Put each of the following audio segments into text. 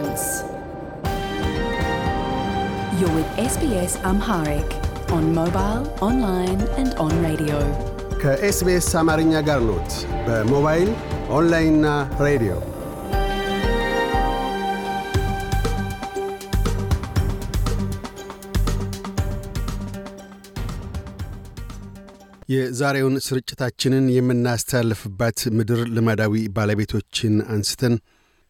difference. You're with SBS Amharic on mobile, online, and on radio. ከኤስቢኤስ አማርኛ ጋር ኖት። በሞባይል ኦንላይንና ሬዲዮ የዛሬውን ስርጭታችንን የምናስተላልፍባት ምድር ልማዳዊ ባለቤቶችን አንስተን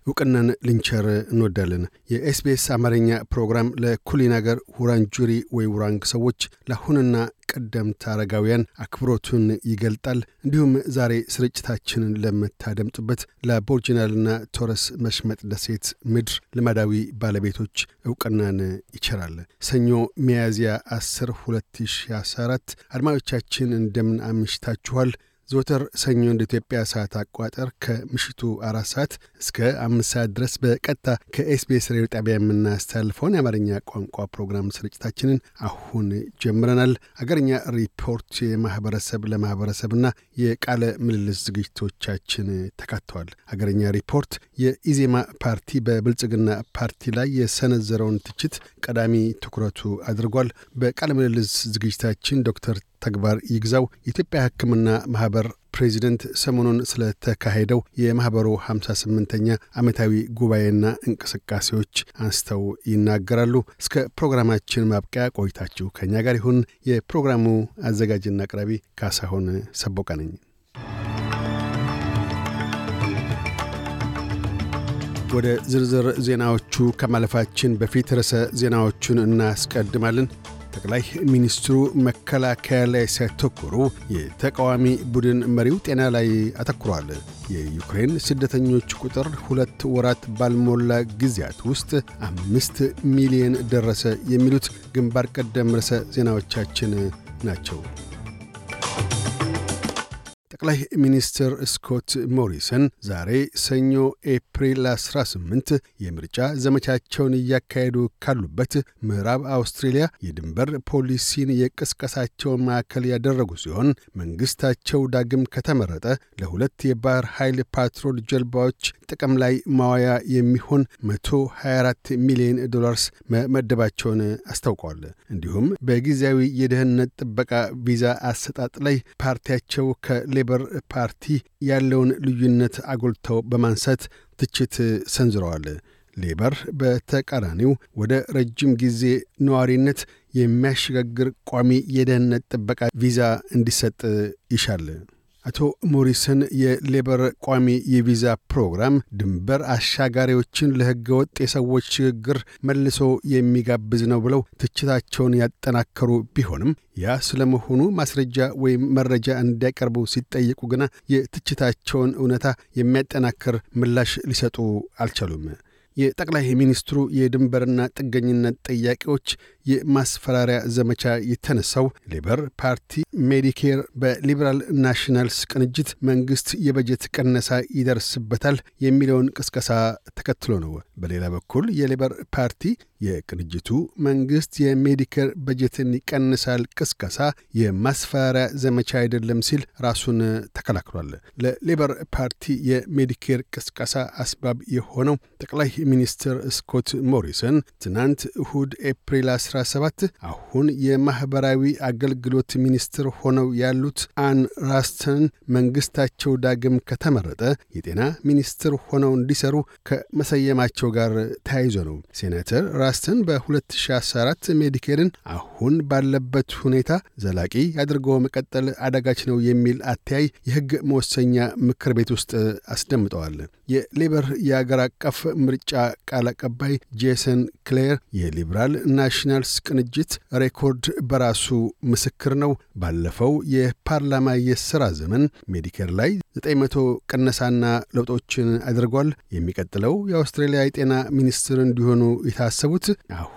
እውቅናን ልንቸር እንወዳለን። የኤስቢኤስ አማርኛ ፕሮግራም ለኩሊናገር ሁራንጁሪ ወይ ውራንግ ሰዎች ለአሁንና ቀደምት አረጋውያን አክብሮቱን ይገልጣል። እንዲሁም ዛሬ ስርጭታችንን ለምታደምጡበት ለአቦርጂናልና ቶረስ መሽመጥ ደሴት ምድር ልማዳዊ ባለቤቶች እውቅናን ይቸራል። ሰኞ ሚያዝያ 10 2014 አድማጮቻችን እንደምን አምሽታችኋል? ዘወትር ሰኞ እንደ ኢትዮጵያ ሰዓት አቋጠር ከምሽቱ አራት ሰዓት እስከ አምስት ሰዓት ድረስ በቀጥታ ከኤስቢኤስ ሬዲዮ ጣቢያ የምናስተላልፈውን የአማርኛ ቋንቋ ፕሮግራም ስርጭታችንን አሁን ጀምረናል። አገርኛ ሪፖርት፣ የማህበረሰብ ለማህበረሰብና የቃለ ምልልስ ዝግጅቶቻችን ተካተዋል። አገርኛ ሪፖርት የኢዜማ ፓርቲ በብልጽግና ፓርቲ ላይ የሰነዘረውን ትችት ቀዳሚ ትኩረቱ አድርጓል። በቃለ ምልልስ ዝግጅታችን ዶክተር ተግባር ይግዛው የኢትዮጵያ ሕክምና ማኅበር ፕሬዚደንት ሰሞኑን ስለተካሄደው የማኅበሩ 58ኛ ዓመታዊ ጉባኤና እንቅስቃሴዎች አንስተው ይናገራሉ። እስከ ፕሮግራማችን ማብቂያ ቆይታችሁ ከእኛ ጋር ይሁን። የፕሮግራሙ አዘጋጅና አቅራቢ ካሳሁን ሰቦቃ ነኝ። ወደ ዝርዝር ዜናዎቹ ከማለፋችን በፊት ርዕሰ ዜናዎቹን እናስቀድማለን። ጠቅላይ ሚኒስትሩ መከላከያ ላይ ሲያተኩሩ የተቃዋሚ ቡድን መሪው ጤና ላይ አተኩሯል። የዩክሬን ስደተኞች ቁጥር ሁለት ወራት ባልሞላ ጊዜያት ውስጥ አምስት ሚሊዮን ደረሰ። የሚሉት ግንባር ቀደም ርዕሰ ዜናዎቻችን ናቸው። ጠቅላይ ሚኒስትር ስኮት ሞሪሰን ዛሬ ሰኞ ኤፕሪል 18 የምርጫ ዘመቻቸውን እያካሄዱ ካሉበት ምዕራብ አውስትሬልያ የድንበር ፖሊሲን የቅስቀሳቸው ማዕከል ያደረጉ ሲሆን መንግሥታቸው ዳግም ከተመረጠ ለሁለት የባህር ኃይል patrol ጀልባዎች ጥቅም ላይ ማዋያ የሚሆን 124 ሚሊዮን ዶላርስ መመደባቸውን አስታውቀዋል። እንዲሁም በጊዜያዊ የደህንነት ጥበቃ ቪዛ አሰጣጥ ላይ ፓርቲያቸው ከሌበር ፓርቲ ያለውን ልዩነት አጎልተው በማንሳት ትችት ሰንዝረዋል። ሌበር በተቃራኒው ወደ ረጅም ጊዜ ነዋሪነት የሚያሸጋግር ቋሚ የደህንነት ጥበቃ ቪዛ እንዲሰጥ ይሻል። አቶ ሞሪሰን የሌበር ቋሚ የቪዛ ፕሮግራም ድንበር አሻጋሪዎችን ለሕገ ወጥ የሰዎች ሽግግር መልሶ የሚጋብዝ ነው ብለው ትችታቸውን ያጠናከሩ ቢሆንም ያ ስለመሆኑ ማስረጃ ወይም መረጃ እንዲያቀርቡ ሲጠየቁ ግና የትችታቸውን እውነታ የሚያጠናክር ምላሽ ሊሰጡ አልቻሉም። የጠቅላይ ሚኒስትሩ የድንበርና ጥገኝነት ጥያቄዎች የማስፈራሪያ ዘመቻ የተነሳው ሌበር ፓርቲ ሜዲኬር በሊበራል ናሽናልስ ቅንጅት መንግሥት የበጀት ቀነሳ ይደርስበታል የሚለውን ቅስቀሳ ተከትሎ ነው። በሌላ በኩል የሌበር ፓርቲ የቅንጅቱ መንግሥት የሜዲኬር በጀትን ይቀንሳል ቅስቀሳ የማስፈራሪያ ዘመቻ አይደለም ሲል ራሱን ተከላክሏል። ለሌበር ፓርቲ የሜዲኬር ቅስቀሳ አስባብ የሆነው ጠቅላይ ሚኒስትር ስኮት ሞሪሰን ትናንት እሁድ ኤፕሪል 17 አሁን የማኅበራዊ አገልግሎት ሚኒስትር ሆነው ያሉት አን ራስተን መንግሥታቸው ዳግም ከተመረጠ የጤና ሚኒስትር ሆነው እንዲሰሩ ከመሰየማቸው ጋር ተያይዞ ነው። ሴናተር ራስተን በ2014 ሜዲኬርን አሁን ባለበት ሁኔታ ዘላቂ አድርጎ መቀጠል አዳጋች ነው የሚል አተያይ የሕግ መወሰኛ ምክር ቤት ውስጥ አስደምጠዋል። የሌበር የአገር አቀፍ ምርጫ ቃል አቀባይ ጄሰን ክሌር የሊበራል ናሽናልስ ቅንጅት record በራሱ ምስክር ነው። ባለፈው የፓርላማ የሥራ ዘመን ሜዲኬር ላይ 900 ቅነሳና ለውጦችን አድርጓል። የሚቀጥለው የአውስትራሊያ የጤና ሚኒስትር እንዲሆኑ የታሰቡት አሁን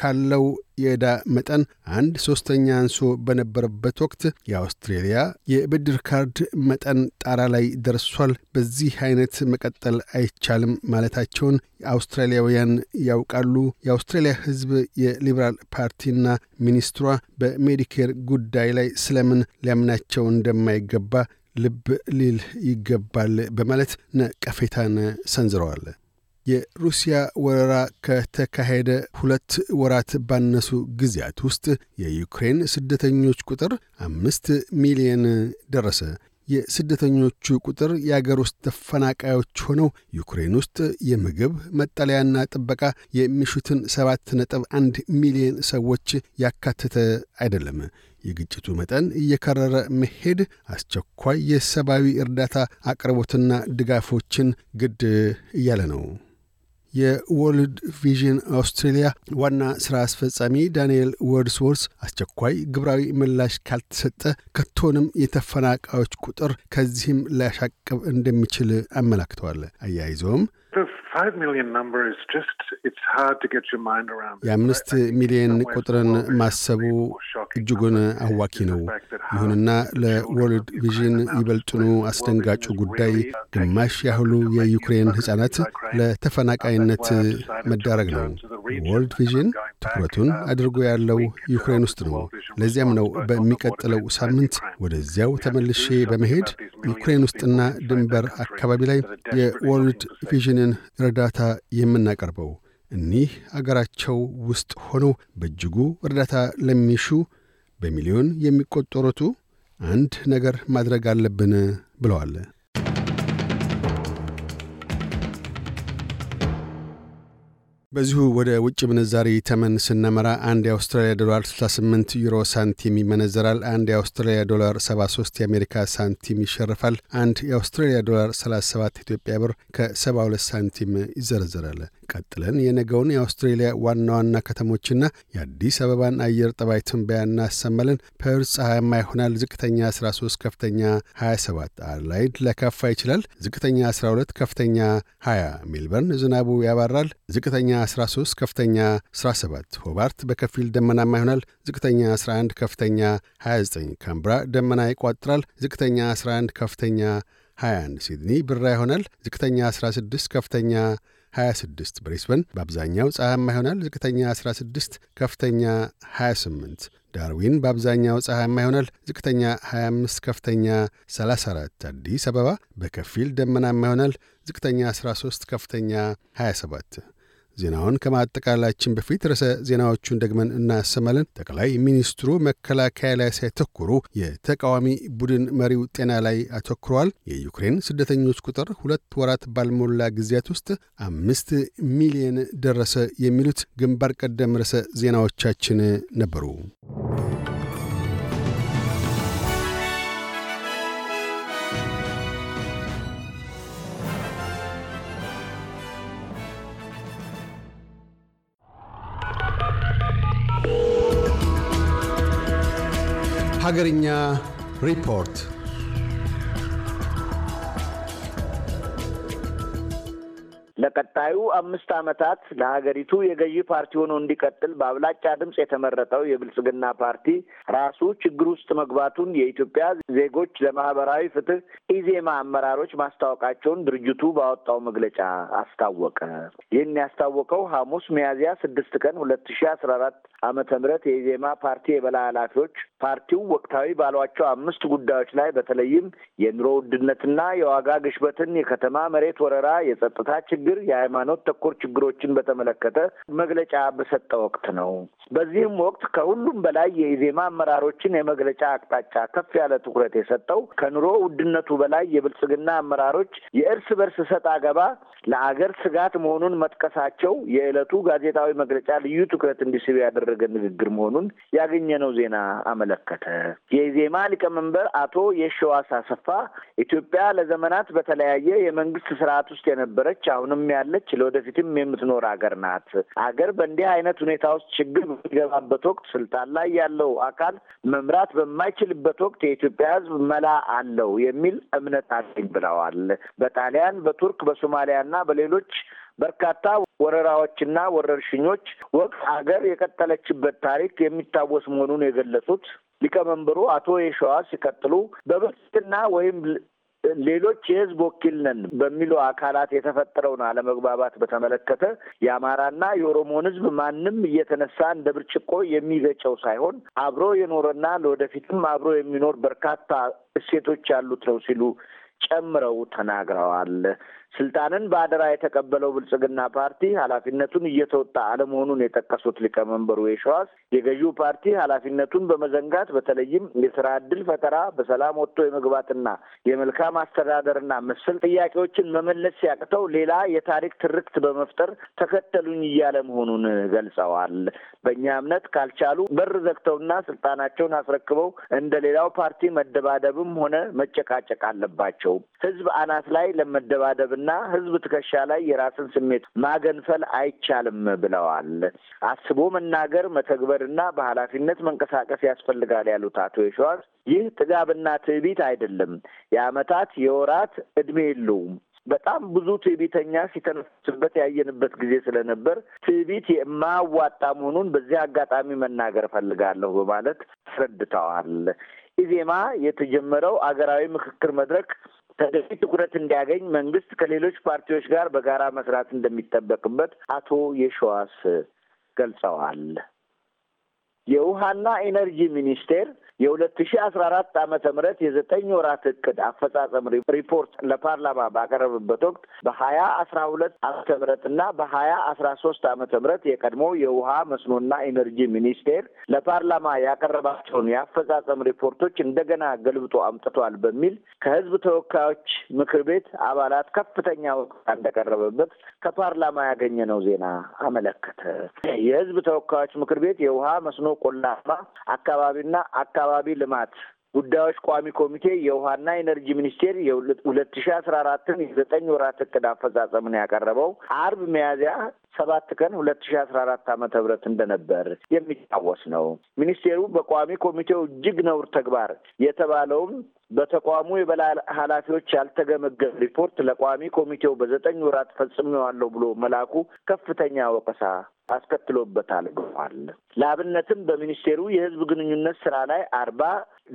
ካለው የዕዳ መጠን አንድ ሦስተኛ አንሶ በነበረበት ወቅት የአውስትሬልያ የብድር ካርድ መጠን ጣራ ላይ ደርሷል። በዚህ አይነት መቀጠል አይቻልም ማለታቸውን አውስትራሊያውያን ያውቃሉ። የአውስትራሊያ ሕዝብ የሊበራል ፓርቲና ሚኒስትሯ በሜዲኬር ጉዳይ ላይ ስለምን ሊያምናቸው እንደማይገባ ልብ ሊል ይገባል በማለት ነቀፌታን ሰንዝረዋል። የሩሲያ ወረራ ከተካሄደ ሁለት ወራት ባነሱ ጊዜያት ውስጥ የዩክሬን ስደተኞች ቁጥር አምስት ሚሊየን ደረሰ። የስደተኞቹ ቁጥር የአገር ውስጥ ተፈናቃዮች ሆነው ዩክሬን ውስጥ የምግብ መጠለያና ጥበቃ የሚሹትን ሰባት ነጥብ አንድ ሚሊዮን ሰዎች ያካተተ አይደለም። የግጭቱ መጠን እየከረረ መሄድ አስቸኳይ የሰብአዊ እርዳታ አቅርቦትና ድጋፎችን ግድ እያለ ነው። የወርልድ ቪዥን አውስትሬሊያ ዋና ሥራ አስፈጻሚ ዳንኤል ወርድስወርዝ አስቸኳይ ግብራዊ ምላሽ ካልተሰጠ ከቶንም የተፈናቃዮች ቁጥር ከዚህም ሊያሻቅብ እንደሚችል አመላክተዋል። አያይዘውም የአምስት ሚሊዮን ቁጥርን ማሰቡ እጅጉን አዋኪ ነው። ይሁንና ለወርልድ ቪዥን ይበልጥኑ አስደንጋጩ ጉዳይ ግማሽ ያህሉ የዩክሬን ሕፃናት ለተፈናቃይነት መዳረግ ነው። ወርልድ ቪዥን ትኩረቱን አድርጎ ያለው ዩክሬን ውስጥ ነው። ለዚያም ነው በሚቀጥለው ሳምንት ወደዚያው ተመልሼ በመሄድ ዩክሬን ውስጥና ድንበር አካባቢ ላይ የወርልድ ቪዥንን እርዳታ የምናቀርበው። እኒህ አገራቸው ውስጥ ሆነው በእጅጉ እርዳታ ለሚሹ በሚሊዮን የሚቆጠሩቱ አንድ ነገር ማድረግ አለብን ብለዋል። በዚሁ ወደ ውጭ ምንዛሪ ተመን ስናመራ አንድ የአውስትራሊያ ዶላር 68 ዩሮ ሳንቲም ይመነዘራል። አንድ የአውስትራሊያ ዶላር 73 የአሜሪካ ሳንቲም ይሸርፋል። አንድ የአውስትራሊያ ዶላር 37 ኢትዮጵያ ብር ከ72 ሳንቲም ይዘረዘራል። ቀጥለን የነገውን የአውስትሬሊያ ዋና ዋና ከተሞችና የአዲስ አበባን አየር ጠባይ ትንበያ እናሰማለን። ፐርስ ፀሐያማ ይሆናል። ዝቅተኛ 13፣ ከፍተኛ 27። አድላይድ ሊያካፋ ይችላል። ዝቅተኛ 12፣ ከፍተኛ 20። ሜልበርን ዝናቡ ያባራል። ዝቅተኛ 13 ከፍተኛ 17። ሆባርት በከፊል ደመናማ ይሆናል። ዝቅተኛ 11 ከፍተኛ 29። ካምብራ ደመና ይቋጥራል። ዝቅተኛ 11 ከፍተኛ 21። ሲድኒ ብራ ይሆናል። ዝቅተኛ 16 ከፍተኛ 26። ብሬስበን በአብዛኛው ፀሐያማ ይሆናል። ዝቅተኛ 16 ከፍተኛ 28። ዳርዊን በአብዛኛው ፀሐያማ ይሆናል። ዝቅተኛ 25 ከፍተኛ 34። አዲስ አበባ በከፊል ደመናማ ይሆናል። ዝቅተኛ 13 ከፍተኛ 27። ዜናውን ከማጠቃላችን በፊት ርዕሰ ዜናዎቹን ደግመን እናሰማለን። ጠቅላይ ሚኒስትሩ መከላከያ ላይ ሳይተኩሩ የተቃዋሚ ቡድን መሪው ጤና ላይ አተኩረዋል። የዩክሬን ስደተኞች ቁጥር ሁለት ወራት ባልሞላ ጊዜያት ውስጥ አምስት ሚሊየን ደረሰ። የሚሉት ግንባር ቀደም ርዕሰ ዜናዎቻችን ነበሩ። ሀገርኛ ሪፖርት ለቀጣዩ አምስት ዓመታት ለሀገሪቱ የገዢ ፓርቲ ሆኖ እንዲቀጥል በአብላጫ ድምፅ የተመረጠው የብልጽግና ፓርቲ ራሱ ችግር ውስጥ መግባቱን የኢትዮጵያ ዜጎች ለማህበራዊ ፍትህ ኢዜማ አመራሮች ማስታወቃቸውን ድርጅቱ ባወጣው መግለጫ አስታወቀ። ይህን ያስታወቀው ሐሙስ ሚያዝያ ስድስት ቀን ሁለት ሺ አስራ አራት ዓመተ ምህረት የኢዜማ ፓርቲ የበላይ ኃላፊዎች ፓርቲው ወቅታዊ ባሏቸው አምስት ጉዳዮች ላይ በተለይም የኑሮ ውድነትና የዋጋ ግሽበትን፣ የከተማ መሬት ወረራ፣ የጸጥታ ችግር፣ የሃይማኖት ተኮር ችግሮችን በተመለከተ መግለጫ በሰጠ ወቅት ነው። በዚህም ወቅት ከሁሉም በላይ የኢዜማ አመራሮችን የመግለጫ አቅጣጫ ከፍ ያለ ትኩረት የሰጠው ከኑሮ ውድነቱ በላይ የብልጽግና አመራሮች የእርስ በርስ ሰጥ አገባ ለአገር ስጋት መሆኑን መጥቀሳቸው የዕለቱ ጋዜጣዊ መግለጫ ልዩ ትኩረት እንዲስብ ያደረገ ንግግር መሆኑን ያገኘነው ዜና አመለከተ። የኢዜማ ሊቀመንበር አቶ የሸዋስ አሰፋ ኢትዮጵያ ለዘመናት በተለያየ የመንግስት ስርዓት ውስጥ የነበረች አሁንም ያለች ለወደፊትም የምትኖር አገር ናት። አገር በእንዲህ አይነት ሁኔታ ውስጥ ችግር በሚገባበት ወቅት ስልጣን ላይ ያለው አካል መምራት በማይችልበት ወቅት የኢትዮጵያ ሕዝብ መላ አለው የሚል እምነት አለኝ ብለዋል። በጣሊያን፣ በቱርክ፣ በሶማሊያና በሌሎች በርካታ ወረራዎችና ወረርሽኞች ወቅት አገር የቀጠለችበት ታሪክ የሚታወስ መሆኑን የገለጹት ሊቀመንበሩ አቶ የሸዋስ ሲቀጥሉ በብልጽግና ወይም ሌሎች የህዝብ ወኪል ነን በሚሉ አካላት የተፈጠረውን አለመግባባት በተመለከተ የአማራና የኦሮሞን ህዝብ ማንም እየተነሳ እንደ ብርጭቆ የሚገጨው ሳይሆን አብሮ የኖረና ለወደፊትም አብሮ የሚኖር በርካታ እሴቶች ያሉት ነው ሲሉ ጨምረው ተናግረዋል። ስልጣንን በአደራ የተቀበለው ብልጽግና ፓርቲ ኃላፊነቱን እየተወጣ አለመሆኑን የጠቀሱት ሊቀመንበሩ የሸዋስ የገዢው ፓርቲ ኃላፊነቱን በመዘንጋት በተለይም የስራ ዕድል ፈጠራ፣ በሰላም ወጥቶ የመግባትና የመልካም አስተዳደርና መሰል ጥያቄዎችን መመለስ ሲያቅተው ሌላ የታሪክ ትርክት በመፍጠር ተከተሉኝ እያለ መሆኑን ገልጸዋል። በእኛ እምነት ካልቻሉ በር ዘግተውና ስልጣናቸውን አስረክበው እንደ ሌላው ፓርቲ መደባደብም ሆነ መጨቃጨቅ አለባቸው። ህዝብ አናት ላይ ለመደባደብና ህዝብ ትከሻ ላይ የራስን ስሜት ማገንፈል አይቻልም ብለዋል። አስቦ መናገር መተግበርና በኃላፊነት መንቀሳቀስ ያስፈልጋል ያሉት አቶ የሸዋስ ይህ ጥጋብና ትዕቢት አይደለም፣ የአመታት የወራት እድሜ የለውም። በጣም ብዙ ትዕቢተኛ ሲተነፍስበት ያየንበት ጊዜ ስለነበር ትዕቢት የማያዋጣ መሆኑን በዚህ አጋጣሚ መናገር እፈልጋለሁ በማለት አስረድተዋል። ኢዜማ የተጀመረው አገራዊ ምክክር መድረክ ተገቢ ትኩረት እንዲያገኝ መንግስት ከሌሎች ፓርቲዎች ጋር በጋራ መስራት እንደሚጠበቅበት አቶ የሸዋስ ገልጸዋል። የውሃና ኢነርጂ ሚኒስቴር የሁለት ሺ አስራ አራት ዓመተ ምህረት የዘጠኝ ወራት እቅድ አፈጻጸም ሪፖርት ለፓርላማ ባቀረበበት ወቅት በሀያ አስራ ሁለት ዓመተ ምህረት እና በሀያ አስራ ሶስት ዓመተ ምህረት የቀድሞ የውሃ መስኖና ኢነርጂ ሚኒስቴር ለፓርላማ ያቀረባቸውን የአፈጻጸም ሪፖርቶች እንደገና ገልብጦ አምጥቷል በሚል ከህዝብ ተወካዮች ምክር ቤት አባላት ከፍተኛ ወቀሳ እንደቀረበበት ከፓርላማ ያገኘነው ዜና አመለከተ። የህዝብ ተወካዮች ምክር ቤት የውሃ መስኖ ቆላማ አካባቢና አካባቢ ልማት ጉዳዮች ቋሚ ኮሚቴ የውሃና ኤነርጂ ሚኒስቴር የሁለት ሺ አስራ አራትን የዘጠኝ ወራት እቅድ አፈጻጸምን ያቀረበው አርብ ሚያዝያ ሰባት ቀን ሁለት ሺ አስራ አራት ዓመተ ምህረት እንደነበር የሚታወስ ነው። ሚኒስቴሩ በቋሚ ኮሚቴው እጅግ ነውር ተግባር የተባለውም በተቋሙ የበላይ ኃላፊዎች ያልተገመገመ ሪፖርት ለቋሚ ኮሚቴው በዘጠኝ ወራት ፈጽሜዋለሁ ብሎ መላኩ ከፍተኛ ወቀሳ አስከትሎበታል ብሏል። ለአብነትም በሚኒስቴሩ የህዝብ ግንኙነት ስራ ላይ አርባ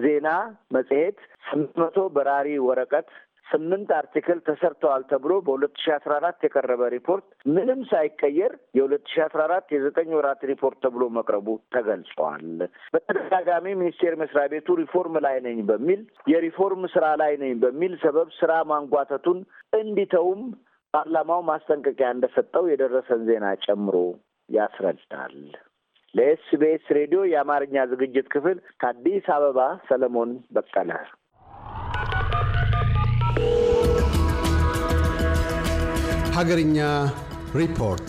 ዜና መጽሔት፣ ስምንት መቶ በራሪ ወረቀት ስምንት article ተሰርተዋል ተብሎ በሁለት ሺ አስራ አራት የቀረበ ሪፖርት ምንም ሳይቀየር የሁለት ሺ አስራ አራት የዘጠኝ ወራት ሪፖርት ተብሎ መቅረቡ ተገልጿል። በተደጋጋሚ ሚኒስቴር መስሪያ ቤቱ ሪፎርም ላይ ነኝ በሚል የሪፎርም ስራ ላይ ነኝ በሚል ሰበብ ስራ ማንጓተቱን እንዲተውም ፓርላማው ማስጠንቀቂያ እንደሰጠው የደረሰን ዜና ጨምሮ ያስረዳል። ለኤስቢኤስ ሬዲዮ የአማርኛ ዝግጅት ክፍል ከአዲስ አበባ ሰለሞን በቀለ። ሀገርኛ ሪፖርት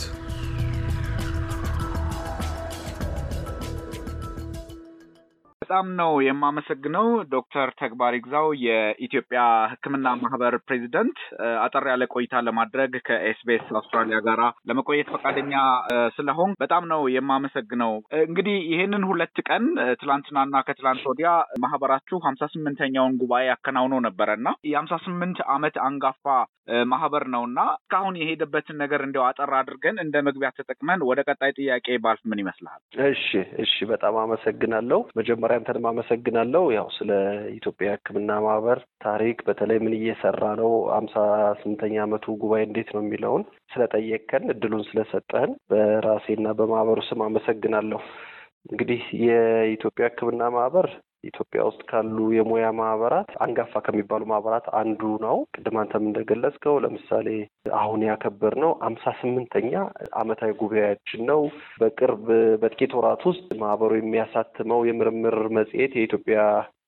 በጣም ነው የማመሰግነው ዶክተር ተግባር ይግዛው የኢትዮጵያ ሕክምና ማህበር ፕሬዚደንት አጠር ያለ ቆይታ ለማድረግ ከኤስቢኤስ አውስትራሊያ ጋር ለመቆየት ፈቃደኛ ስለሆን በጣም ነው የማመሰግነው። እንግዲህ ይህንን ሁለት ቀን ትላንትናና ከትላንት ወዲያ ማህበራችሁ ሀምሳ ስምንተኛውን ጉባኤ አከናውኖ ነበረ እና የሀምሳ ስምንት ዓመት አንጋፋ ማህበር ነው እና እስካሁን የሄደበትን ነገር እንዲያው አጠር አድርገን እንደ መግቢያ ተጠቅመን ወደ ቀጣይ ጥያቄ ባልፍ ምን ይመስልሃል? እሺ እሺ፣ በጣም አመሰግናለሁ። መጀመሪያ አንተንም አመሰግናለሁ። ያው ስለ ኢትዮጵያ ሕክምና ማህበር ታሪክ በተለይ ምን እየሰራ ነው፣ አምሳ ስምንተኛ ዓመቱ ጉባኤ እንዴት ነው የሚለውን ስለጠየቅከን እድሉን ስለሰጠህን በራሴና በማህበሩ ስም አመሰግናለሁ። እንግዲህ የኢትዮጵያ ሕክምና ማህበር ኢትዮጵያ ውስጥ ካሉ የሙያ ማህበራት አንጋፋ ከሚባሉ ማህበራት አንዱ ነው። ቅድም አንተም እንደገለጽከው ለምሳሌ አሁን ያከበርነው አምሳ ስምንተኛ ዓመታዊ ጉባኤያችን ነው። በቅርብ በጥቂት ወራት ውስጥ ማህበሩ የሚያሳትመው የምርምር መጽሔት የኢትዮጵያ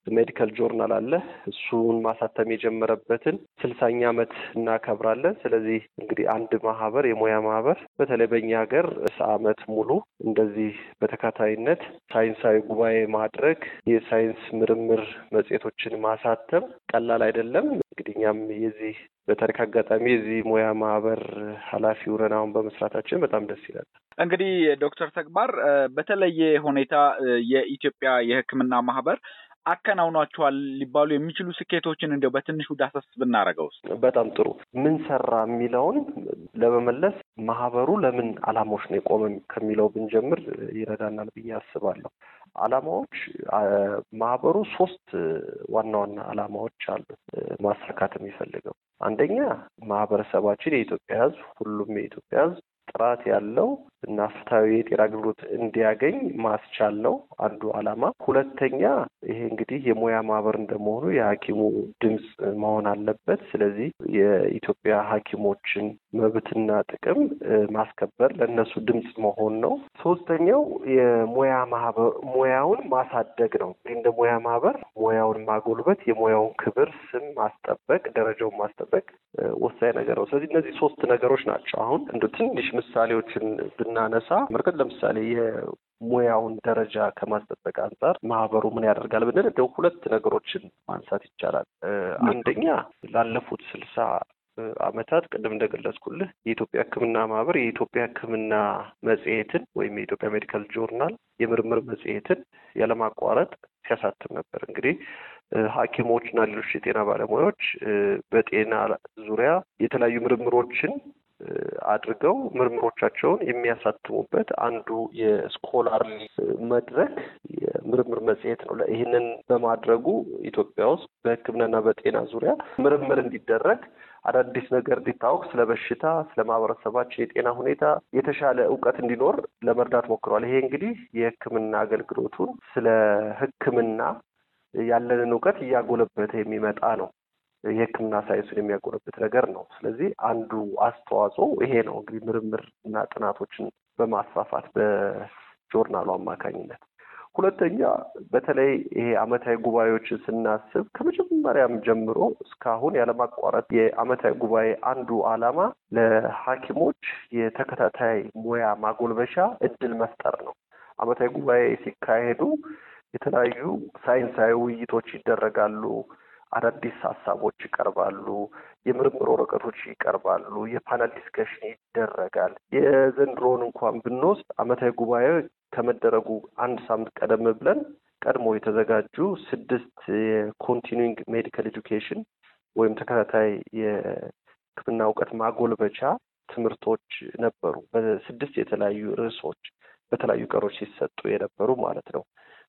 ሜዲካል ጆርናል አለ። እሱን ማሳተም የጀመረበትን ስልሳኛ ዓመት እናከብራለን። ስለዚህ እንግዲህ አንድ ማህበር የሙያ ማህበር በተለይ በእኛ ሀገር ዓመት ሙሉ እንደዚህ በተካታይነት ሳይንሳዊ ጉባኤ ማድረግ የሳይንስ ምርምር መጽሔቶችን ማሳተም ቀላል አይደለም። እንግዲህ እኛም የዚህ በታሪክ አጋጣሚ የዚህ ሙያ ማህበር ኃላፊ ሆነን አሁን በመስራታችን በጣም ደስ ይላል። እንግዲህ ዶክተር ተግባር በተለየ ሁኔታ የኢትዮጵያ የሕክምና ማህበር አከናውኗቸዋል ሊባሉ የሚችሉ ስኬቶችን እንዲያው በትንሹ ዳሰስ ብናደርገው ውስጥ? በጣም ጥሩ። ምን ሰራ የሚለውን ለመመለስ ማህበሩ ለምን ዓላማዎች ነው የቆመ ከሚለው ብንጀምር ይረዳናል ብዬ አስባለሁ። ዓላማዎች ማህበሩ ሶስት ዋና ዋና ዓላማዎች አሉት ማሳካት የሚፈልገው። አንደኛ ማህበረሰባችን የኢትዮጵያ ሕዝብ ሁሉም የኢትዮጵያ ሕዝብ ጥራት ያለው እና ፍትሐዊ የጤና አገልግሎት እንዲያገኝ ማስቻል ነው አንዱ ዓላማ። ሁለተኛ ይሄ እንግዲህ የሙያ ማህበር እንደመሆኑ የሐኪሙ ድምፅ መሆን አለበት። ስለዚህ የኢትዮጵያ ሐኪሞችን መብትና ጥቅም ማስከበር ለእነሱ ድምፅ መሆን ነው። ሶስተኛው የሙያ ማህበር ሙያውን ማሳደግ ነው። እንደ ሙያ ማህበር ሙያውን ማጎልበት፣ የሙያውን ክብር ስም ማስጠበቅ፣ ደረጃውን ማስጠበቅ ወሳኝ ነገር ነው። ስለዚህ እነዚህ ሶስት ነገሮች ናቸው። አሁን እንደ ትንሽ ምሳሌዎችን ብናነሳ መርከት ለምሳሌ የሙያውን ደረጃ ከማስጠበቅ አንጻር ማህበሩ ምን ያደርጋል ብንል እንደው ሁለት ነገሮችን ማንሳት ይቻላል። አንደኛ ላለፉት ስልሳ ዓመታት ቅድም እንደገለጽኩልህ የኢትዮጵያ ሕክምና ማህበር የኢትዮጵያ ሕክምና መጽሔትን ወይም የኢትዮጵያ ሜዲካል ጆርናል የምርምር መጽሔትን ያለማቋረጥ ሲያሳትም ነበር። እንግዲህ ሐኪሞች እና ሌሎች የጤና ባለሙያዎች በጤና ዙሪያ የተለያዩ ምርምሮችን አድርገው ምርምሮቻቸውን የሚያሳትሙበት አንዱ የስኮላርሊ መድረክ የምርምር መጽሔት ነው። ይህንን በማድረጉ ኢትዮጵያ ውስጥ በሕክምናና በጤና ዙሪያ ምርምር እንዲደረግ አዳዲስ ነገር እንዲታወቅ ስለ በሽታ፣ ስለ ማህበረሰባችን የጤና ሁኔታ የተሻለ እውቀት እንዲኖር ለመርዳት ሞክረዋል። ይሄ እንግዲህ የሕክምና አገልግሎቱን ስለ ሕክምና ያለንን እውቀት እያጎለበተ የሚመጣ ነው። የህክምና ሳይንሱን የሚያጎለብት ነገር ነው። ስለዚህ አንዱ አስተዋጽኦ ይሄ ነው እንግዲህ ምርምር እና ጥናቶችን በማስፋፋት በጆርናሉ አማካኝነት። ሁለተኛ በተለይ ይሄ አመታዊ ጉባኤዎችን ስናስብ ከመጀመሪያም ጀምሮ እስካሁን ያለማቋረጥ የአመታዊ ጉባኤ አንዱ ዓላማ ለሐኪሞች የተከታታይ ሙያ ማጎልበሻ እድል መፍጠር ነው። አመታዊ ጉባኤ ሲካሄዱ የተለያዩ ሳይንሳዊ ውይይቶች ይደረጋሉ። አዳዲስ ሀሳቦች ይቀርባሉ። የምርምር ወረቀቶች ይቀርባሉ። የ panel discussion ይደረጋል። የዘንድሮውን እንኳን ብንወስድ አመታዊ ጉባኤ ከመደረጉ አንድ ሳምንት ቀደም ብለን ቀድሞ የተዘጋጁ ስድስት የ continuing medical education ወይም ተከታታይ የሕክምና እውቀት ማጎልበቻ ትምህርቶች ነበሩ። በስድስት የተለያዩ ርዕሶች በተለያዩ ቀሮች ሲሰጡ የነበሩ ማለት ነው።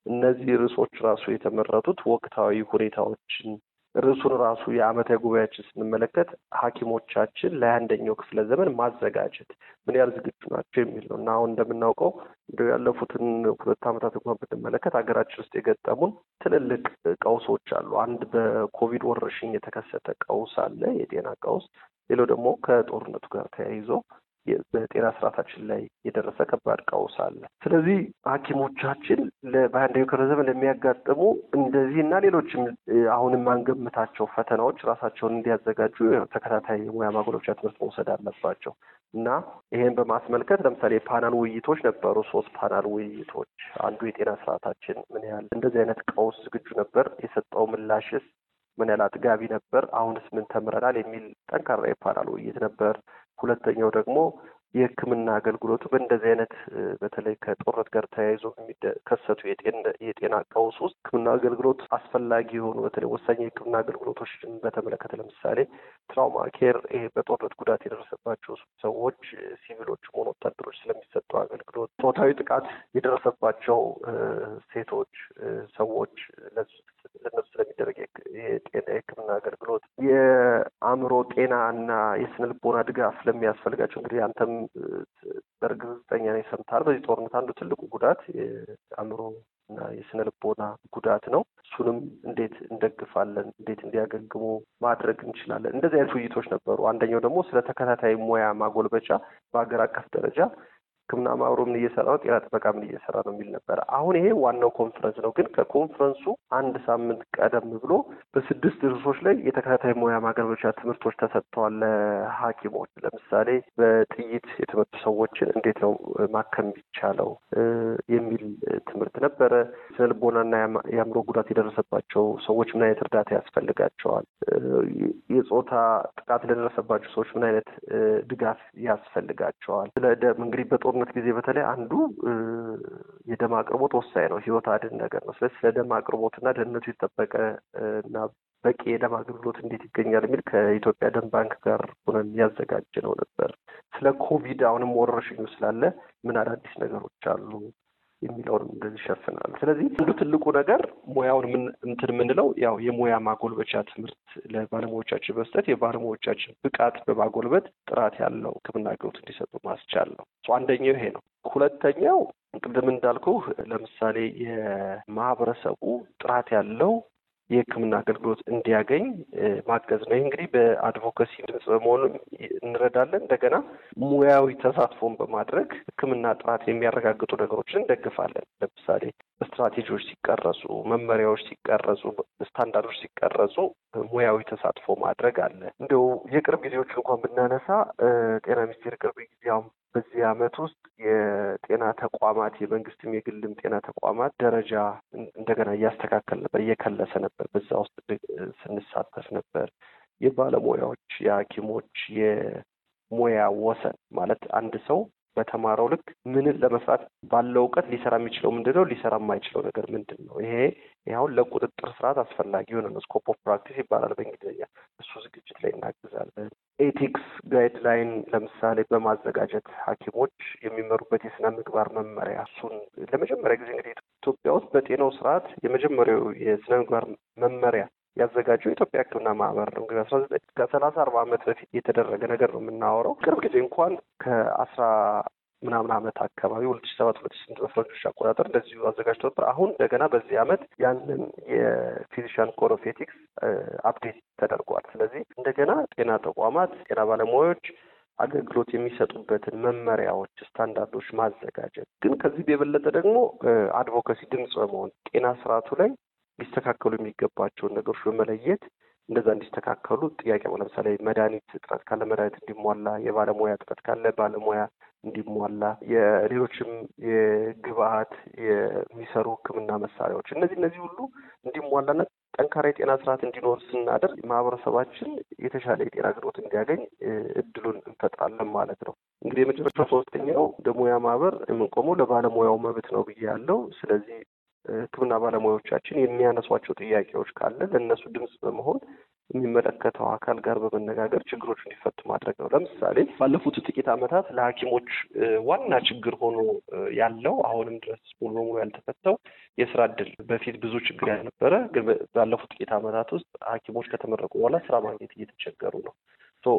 እነዚህ ርዕሶች ራሱ የተመረጡት ወቅታዊ ሁኔታዎችን ርዕሱን ራሱ የአመታዊ ጉባኤያችን ስንመለከት ሐኪሞቻችን ለአንደኛው ክፍለ ዘመን ማዘጋጀት ምን ያህል ዝግጁ ናቸው የሚል ነው እና አሁን እንደምናውቀው እንደ ያለፉትን ሁለት ዓመታት እንኳን ብንመለከት ሀገራችን ውስጥ የገጠሙን ትልልቅ ቀውሶች አሉ። አንድ በኮቪድ ወረርሽኝ የተከሰተ ቀውስ አለ፣ የጤና ቀውስ። ሌላው ደግሞ ከጦርነቱ ጋር ተያይዞ በጤና ስርዓታችን ላይ የደረሰ ከባድ ቀውስ አለ። ስለዚህ ሐኪሞቻችን ዘመን ለሚያጋጥሙ እንደዚህ እና ሌሎችም አሁን የማንገምታቸው ፈተናዎች ራሳቸውን እንዲያዘጋጁ ተከታታይ የሙያ ማጎልበቻ ትምህርት መውሰድ አለባቸው እና ይሄን በማስመልከት ለምሳሌ የፓናል ውይይቶች ነበሩ። ሶስት ፓናል ውይይቶች አንዱ የጤና ስርዓታችን ምን ያህል እንደዚህ አይነት ቀውስ ዝግጁ ነበር፣ የሰጠው ምላሽስ ምን ያህል አጥጋቢ ነበር፣ አሁንስ ምን ተምረናል የሚል ጠንካራ የፓናል ውይይት ነበር። ሁለተኛው ደግሞ የሕክምና አገልግሎቱ በእንደዚህ አይነት በተለይ ከጦርነት ጋር ተያይዞ የሚከሰቱ የጤና ቀውስ ውስጥ ሕክምና አገልግሎት አስፈላጊ የሆኑ በተለይ ወሳኝ የሕክምና አገልግሎቶችን በተመለከተ ለምሳሌ ትራውማ ኬር፣ ይሄ በጦርነት ጉዳት የደረሰባቸው ሰዎች ሲቪሎች ሆኑ ወታደሮች ስለሚሰጠው አገልግሎት፣ ጾታዊ ጥቃት የደረሰባቸው ሴቶች ሰዎች ለነሱ ስለሚደረግ የጤና የሕክምና አገልግሎት የአእምሮ ጤና እና የስነ ልቦና ድጋፍ ስለሚያስፈልጋቸው እንግዲህ አንተም በእርግጠኛ ነኝ ሰምተሃል። በዚህ ጦርነት አንዱ ትልቁ ጉዳት የአእምሮ እና የስነ ልቦና ጉዳት ነው። እሱንም እንዴት እንደግፋለን፣ እንዴት እንዲያገግሙ ማድረግ እንችላለን። እንደዚህ አይነት ውይይቶች ነበሩ። አንደኛው ደግሞ ስለ ተከታታይ ሙያ ማጎልበቻ በሀገር አቀፍ ደረጃ ሕክምና ማህበሩ ምን እየሰራ ነው፣ ጤና ጥበቃ ምን እየሰራ ነው የሚል ነበረ። አሁን ይሄ ዋናው ኮንፈረንስ ነው። ግን ከኮንፈረንሱ አንድ ሳምንት ቀደም ብሎ በስድስት ርዕሶች ላይ የተከታታይ ሙያ ማገልበቻ ትምህርቶች ተሰጥተዋል ለሐኪሞች። ለምሳሌ በጥይት የተመቱ ሰዎችን እንዴት ነው ማከም የሚቻለው የሚል ትምህርት ነበረ። ስነ ልቦናና የአእምሮ ጉዳት የደረሰባቸው ሰዎች ምን አይነት እርዳታ ያስፈልጋቸዋል? የጾታ ጥቃት ለደረሰባቸው ሰዎች ምን አይነት ድጋፍ ያስፈልጋቸዋል? ስለ ደም እንግዲህ በጦርነት ጊዜ በተለይ አንዱ የደም አቅርቦት ወሳኝ ነው፣ ህይወት አድን ነገር ነው። ስለዚህ ስለ ደም አቅርቦትና ደህንነቱ የተጠበቀ እና በቂ የደም አገልግሎት እንዴት ይገኛል የሚል ከኢትዮጵያ ደም ባንክ ጋር ሆነን ያዘጋጀ ነው ነበር። ስለ ኮቪድ አሁንም ወረርሽኙ ስላለ ምን አዳዲስ ነገሮች አሉ? የሚለውን እንደዚህ ይሸፍናሉ። ስለዚህ አንዱ ትልቁ ነገር ሙያውን እንትን የምንለው ያው የሙያ ማጎልበቻ ትምህርት ለባለሙያዎቻችን መስጠት የባለሙያዎቻችን ብቃት በማጎልበት ጥራት ያለው ሕክምና አገልግሎት እንዲሰጡ ማስቻል ነው። አንደኛው ይሄ ነው። ሁለተኛው ቅድም እንዳልኩ ለምሳሌ የማህበረሰቡ ጥራት ያለው የህክምና አገልግሎት እንዲያገኝ ማገዝ ነው። ይህ እንግዲህ በአድቮካሲ ድምጽ በመሆኑ እንረዳለን። እንደገና ሙያዊ ተሳትፎን በማድረግ ህክምና ጥራት የሚያረጋግጡ ነገሮችን እንደግፋለን። ለምሳሌ ስትራቴጂዎች ሲቀረጹ፣ መመሪያዎች ሲቀረጹ፣ ስታንዳርዶች ሲቀረጹ ሙያዊ ተሳትፎ ማድረግ አለ። እንዲሁ የቅርብ ጊዜዎች እንኳን ብናነሳ ጤና ሚኒስቴር ቅርብ ጊዜያውም በዚህ ዓመት ውስጥ የጤና ተቋማት የመንግስትም የግልም ጤና ተቋማት ደረጃ እንደገና እያስተካከል ነበር፣ እየከለሰ ነበር። በዛ ውስጥ ስንሳተፍ ነበር። የባለሙያዎች የሐኪሞች የሙያ ወሰን ማለት አንድ ሰው በተማረው ልክ ምንን ለመስራት ባለው እውቀት ሊሰራ የሚችለው ምንድን ነው? ሊሰራ የማይችለው ነገር ምንድን ነው? ይሄ ይኸውን ለቁጥጥር ስርዓት አስፈላጊ የሆነ ነው። scope of practice ይባላል በእንግሊዝኛ። እሱ ዝግጅት ላይ እናግዛለን። ethics guideline ለምሳሌ በማዘጋጀት ሐኪሞች የሚመሩበት የስነ ምግባር መመሪያ እሱን ለመጀመሪያ ጊዜ እንግዲህ ኢትዮጵያ ውስጥ በጤናው ስርዓት የመጀመሪያው የስነ ምግባር መመሪያ ያዘጋጀው የኢትዮጵያ ሕክምና ማህበር ነው። እንግዲህ አስራ ዘጠኝ ከሰላሳ አርባ ዓመት በፊት የተደረገ ነገር ነው የምናወራው። ቅርብ ጊዜ እንኳን ከአስራ ምናምን ዓመት አካባቢ ሁለት ሺ ሰባት ሁለት ሺ ስምንት በፈረንጆች አቆጣጠር እንደዚሁ አዘጋጅቶ ነበር። አሁን እንደገና በዚህ ዓመት ያንን የ physician code of ethics update ተደርጓል። ስለዚህ እንደገና ጤና ተቋማት ጤና ባለሙያዎች አገልግሎት የሚሰጡበትን መመሪያዎች፣ ስታንዳርዶች ማዘጋጀት ግን ከዚህ የበለጠ ደግሞ advocacy ድምጽ በመሆን ጤና ስርዓቱ ላይ ሊስተካከሉ የሚገባቸውን ነገሮች በመለየት እንደዛ እንዲስተካከሉ ጥያቄ ለምሳሌ መድኃኒት እጥረት ካለ መድኃኒት እንዲሟላ፣ የባለሙያ እጥረት ካለ ባለሙያ እንዲሟላ፣ የሌሎችም የግብአት የሚሰሩ ሕክምና መሳሪያዎች እነዚህ እነዚህ ሁሉ እንዲሟላና ጠንካራ የጤና ስርዓት እንዲኖር ስናደርግ ማህበረሰባችን የተሻለ የጤና አገልግሎት እንዲያገኝ እድሉን እንፈጥራለን ማለት ነው። እንግዲህ የመጨረሻው ሶስተኛው እንደ ሙያ ማህበር የምንቆመው ለባለሙያው መብት ነው ብዬ ያለው ስለዚህ ሕክምና ባለሙያዎቻችን የሚያነሷቸው ጥያቄዎች ካለ ለእነሱ ድምፅ በመሆን የሚመለከተው አካል ጋር በመነጋገር ችግሮች እንዲፈቱ ማድረግ ነው። ለምሳሌ ባለፉት ጥቂት ዓመታት ለሐኪሞች ዋና ችግር ሆኖ ያለው አሁንም ድረስ ሙሉ በሙሉ ያልተፈታው የስራ እድል በፊት ብዙ ችግር ያልነበረ ግን ባለፉት ጥቂት ዓመታት ውስጥ ሐኪሞች ከተመረቁ በኋላ ስራ ማግኘት እየተቸገሩ ነው።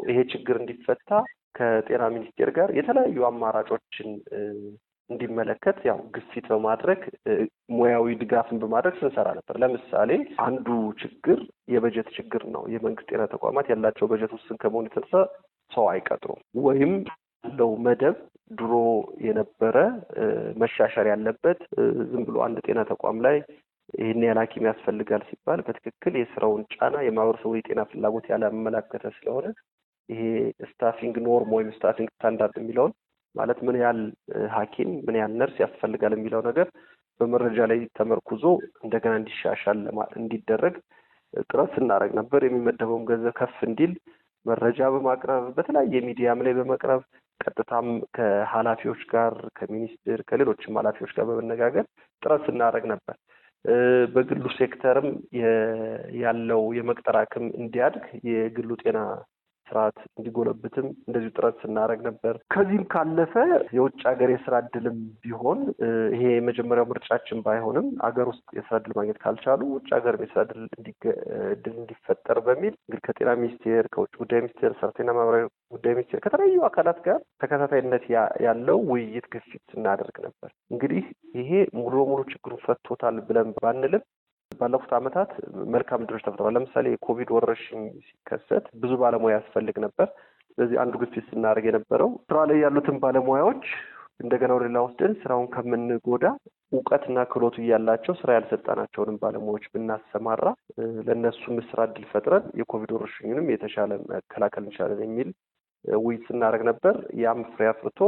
ይሄ ችግር እንዲፈታ ከጤና ሚኒስቴር ጋር የተለያዩ አማራጮችን እንዲመለከት ያው ግፊት በማድረግ ሙያዊ ድጋፍን በማድረግ ስንሰራ ነበር። ለምሳሌ አንዱ ችግር የበጀት ችግር ነው። የመንግስት ጤና ተቋማት ያላቸው በጀት ውስን ከመሆኑ የተነሳ ሰው አይቀጥሩም ወይም ያለው መደብ ድሮ የነበረ መሻሻል ያለበት ዝም ብሎ አንድ ጤና ተቋም ላይ ይህን ያህል ሐኪም ያስፈልጋል ሲባል በትክክል የስራውን ጫና የማህበረሰቡ የጤና ፍላጎት ያላመላከተ ስለሆነ ይሄ staffing norm ወይም staffing standard የሚለውን ማለት ምን ያህል ሐኪም ምን ያህል ነርስ ያስፈልጋል የሚለው ነገር በመረጃ ላይ ተመርኩዞ እንደገና እንዲሻሻል እንዲደረግ ጥረት ስናደርግ ነበር። የሚመደበውም ገንዘብ ከፍ እንዲል መረጃ በማቅረብ በተለያየ ሚዲያም ላይ በመቅረብ ቀጥታም ከኃላፊዎች ጋር ከሚኒስትር ከሌሎችም ኃላፊዎች ጋር በመነጋገር ጥረት ስናደርግ ነበር። በግሉ ሴክተርም ያለው የመቅጠር አቅም እንዲያድግ የግሉ ጤና ስርዓት እንዲጎለብትም እንደዚሁ ጥረት ስናደርግ ነበር። ከዚህም ካለፈ የውጭ ሀገር የስራ እድልም ቢሆን ይሄ የመጀመሪያው ምርጫችን ባይሆንም አገር ውስጥ የስራ እድል ማግኘት ካልቻሉ ውጭ ሀገር የስራ እድል እንዲፈጠር በሚል እንግዲህ ከጤና ሚኒስቴር፣ ከውጭ ጉዳይ ሚኒስቴር፣ ሰራተኛና ማህበራዊ ጉዳይ ሚኒስቴር ከተለያዩ አካላት ጋር ተከታታይነት ያለው ውይይት ግፊት ስናደርግ ነበር። እንግዲህ ይሄ ሙሉ በሙሉ ችግሩን ፈቶታል ብለን ባንልም ባለፉት ዓመታት መልካም እድሎች ተፈጥረዋል። ለምሳሌ የኮቪድ ወረርሽኝ ሲከሰት ብዙ ባለሙያ ያስፈልግ ነበር። ስለዚህ አንዱ ግፊት ስናደርግ የነበረው ስራ ላይ ያሉትን ባለሙያዎች እንደገና ወደ ሌላ ወስደን ስራውን ከምንጎዳ እውቀትና ክህሎቱ እያላቸው ስራ ያልሰጠናቸውንም ባለሙያዎች ብናሰማራ ለእነሱም ስራ እድል ፈጥረን የኮቪድ ወረርሽኙንም የተሻለ መከላከል እንችላለን የሚል ውይይት ስናደርግ ነበር። ያም ፍሬ አፍርቶ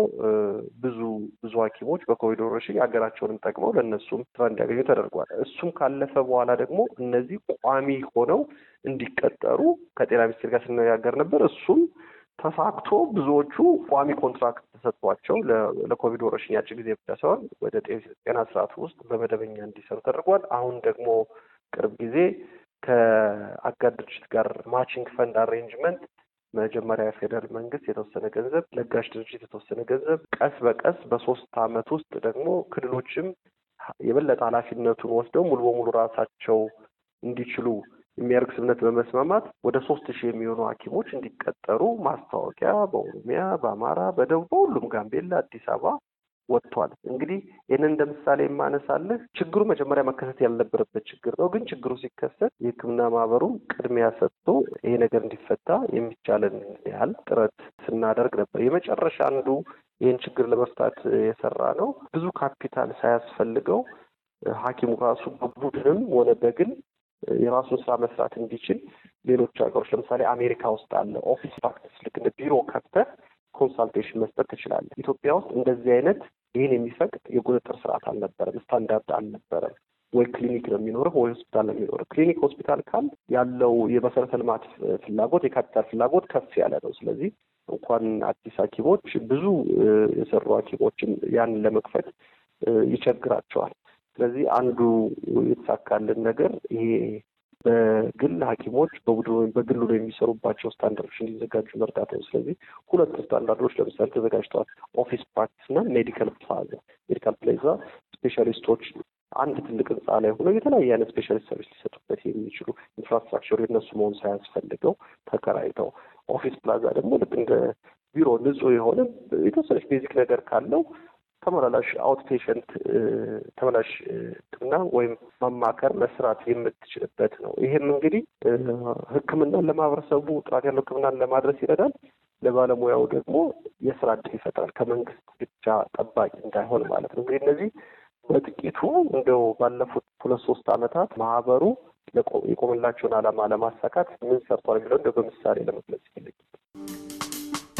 ብዙ ብዙ ሐኪሞች በኮቪድ ወረርሽኝ ሀገራቸውንም ጠቅመው ለእነሱም ስራ እንዲያገኙ ተደርጓል። እሱም ካለፈ በኋላ ደግሞ እነዚህ ቋሚ ሆነው እንዲቀጠሩ ከጤና ሚኒስቴር ጋር ስንነጋገር ነበር። እሱም ተሳክቶ ብዙዎቹ ቋሚ contract ተሰጥቷቸው ለኮቪድ ወረርሽኝ አጭር ጊዜ ብቻ ሳይሆን ወደ ጤና ስርዓቱ ውስጥ በመደበኛ እንዲሰሩ ተደርጓል። አሁን ደግሞ ቅርብ ጊዜ ከአጋር ድርጅት ጋር matching fund arrangement መጀመሪያ የፌዴራል መንግስት የተወሰነ ገንዘብ፣ ለጋሽ ድርጅት የተወሰነ ገንዘብ፣ ቀስ በቀስ በሶስት አመት ውስጥ ደግሞ ክልሎችም የበለጠ ኃላፊነቱን ወስደው ሙሉ በሙሉ ራሳቸው እንዲችሉ የሚያደርግ ስምምነት በመስማማት ወደ ሶስት ሺህ የሚሆኑ ሐኪሞች እንዲቀጠሩ ማስታወቂያ በኦሮሚያ፣ በአማራ፣ በደቡብ፣ በሁሉም ጋምቤላ፣ አዲስ አበባ ወጥቷል። እንግዲህ ይህንን እንደ ምሳሌ የማነሳልህ ችግሩ መጀመሪያ መከሰት ያልነበረበት ችግር ነው። ግን ችግሩ ሲከሰት የሕክምና ማህበሩ ቅድሚያ ሰጥቶ ይሄ ነገር እንዲፈታ የሚቻለን ያህል ጥረት ስናደርግ ነበር። የመጨረሻ አንዱ ይህን ችግር ለመፍታት የሰራ ነው ብዙ ካፒታል ሳያስፈልገው ሐኪሙ ራሱ በቡድንም ሆነ በግል የራሱን ስራ መስራት እንዲችል ሌሎች ሀገሮች ለምሳሌ አሜሪካ ውስጥ አለ office practice ልክ እንደ ቢሮ ከፍተህ consultation መስጠት ትችላለህ። ኢትዮጵያ ውስጥ እንደዚህ አይነት ይህን የሚፈቅድ የቁጥጥር ስርዓት አልነበረም፣ ስታንዳርድ አልነበረም። ወይ ክሊኒክ ነው የሚኖርህ ወይ ሆስፒታል ነው የሚኖርህ። ክሊኒክ ሆስፒታል ካል ያለው የመሰረተ ልማት ፍላጎት የካፒታል ፍላጎት ከፍ ያለ ነው። ስለዚህ እንኳን አዲስ ሐኪሞች ብዙ የሰሩ ሐኪሞችን ያንን ለመክፈት ይቸግራቸዋል። ስለዚህ አንዱ የተሳካልን ነገር ይሄ በግል ሐኪሞች በቡድን ወይም በግሉ ነው የሚሰሩባቸው ስታንዳርዶች እንዲዘጋጁ መርዳት ነው። ስለዚህ ሁለት ስታንዳርዶች ለምሳሌ ተዘጋጅተዋል። office practice እና medical plaza። medical plaza specialist ኦች አንድ ትልቅ ህንፃ ላይ ሆነው የተለያየ አይነት specialist service ሊሰጡበት የሚችሉ infrastructure ኡ የነሱ መሆን ሳያስፈልገው ተከራይተው፣ office ፕላዛ ደግሞ ልክ እንደ ቢሮ ንጹህ የሆነ የተወሰነች basic ነገር ካለው ተመላላሽ outpatient ተመላሽ ሕክምና ወይም ማማከር መስራት የምትችልበት ነው። ይሄም እንግዲህ ሕክምናን ለማህበረሰቡ ጥራት ያለው ሕክምናን ለማድረስ ይረዳል። ለባለሙያው ደግሞ የስራ እድል ይፈጥራል። ከመንግስት ብቻ ጠባቂ እንዳይሆን ማለት ነው። እንግዲህ እነዚህ በጥቂቱ እንደው ባለፉት ሁለት ሶስት ዓመታት ማህበሩ የቆመላቸውን ዓላማ ለማሳካት ምን ሰርቷል የሚለው እንደው በምሳሌ ለመግለጽ ይፈልግ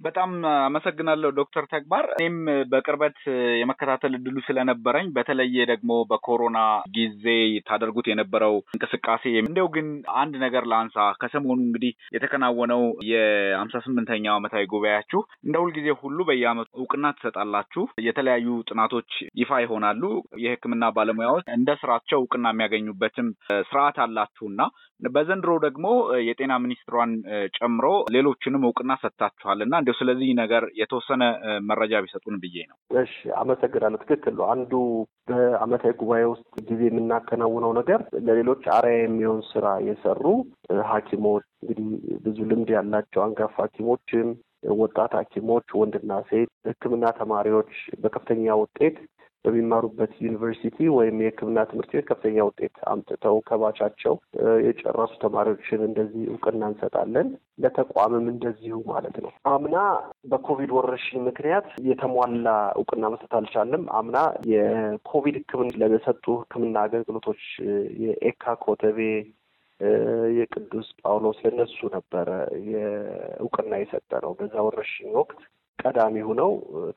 በጣም አመሰግናለሁ ዶክተር ተግባር። እኔም በቅርበት የመከታተል እድሉ ስለነበረኝ በተለየ ደግሞ በኮሮና ጊዜ ታደርጉት የነበረው እንቅስቃሴ እንዲያው ግን አንድ ነገር ላንሳ። ከሰሞኑ እንግዲህ የተከናወነው የሀምሳ ስምንተኛው ዓመታዊ ጉባኤያችሁ እንደ ሁልጊዜ ሁሉ በየዓመቱ እውቅና ትሰጣላችሁ። የተለያዩ ጥናቶች ይፋ ይሆናሉ። የሕክምና ባለሙያዎች እንደ ስራቸው እውቅና የሚያገኙበትም ስርዓት አላችሁና በዘንድሮ ደግሞ የጤና ሚኒስትሯን ጨምሮ ሌሎችንም እውቅና ሰጥታችኋል እንዲሁ ስለዚህ ነገር የተወሰነ መረጃ ቢሰጡን ብዬ ነው። እሺ፣ አመሰግናለሁ። ትክክል ነው። አንዱ በአመታዊ ጉባኤ ውስጥ ጊዜ የምናከናውነው ነገር ለሌሎች አርአያ የሚሆን ስራ የሰሩ ሐኪሞች እንግዲህ ብዙ ልምድ ያላቸው አንጋፋ ሐኪሞችም ወጣት ሐኪሞች ወንድና ሴት ሕክምና ተማሪዎች በከፍተኛ ውጤት በሚማሩበት ዩኒቨርሲቲ ወይም የሕክምና ትምህርት ቤት ከፍተኛ ውጤት አምጥተው ከባቻቸው የጨረሱ ተማሪዎችን እንደዚህ እውቅና እንሰጣለን። ለተቋምም እንደዚሁ ማለት ነው። አምና በኮቪድ ወረርሽኝ ምክንያት የተሟላ እውቅና መስጠት አልቻለም። አምና የኮቪድ ሕክምና ለሰጡ ሕክምና አገልግሎቶች የኤካ ኮተቤ የቅዱስ ጳውሎስ ለነሱ ነበረ የእውቅና የሰጠ ነው። በዛ ወረርሽኝ ወቅት ቀዳሚ ሆነው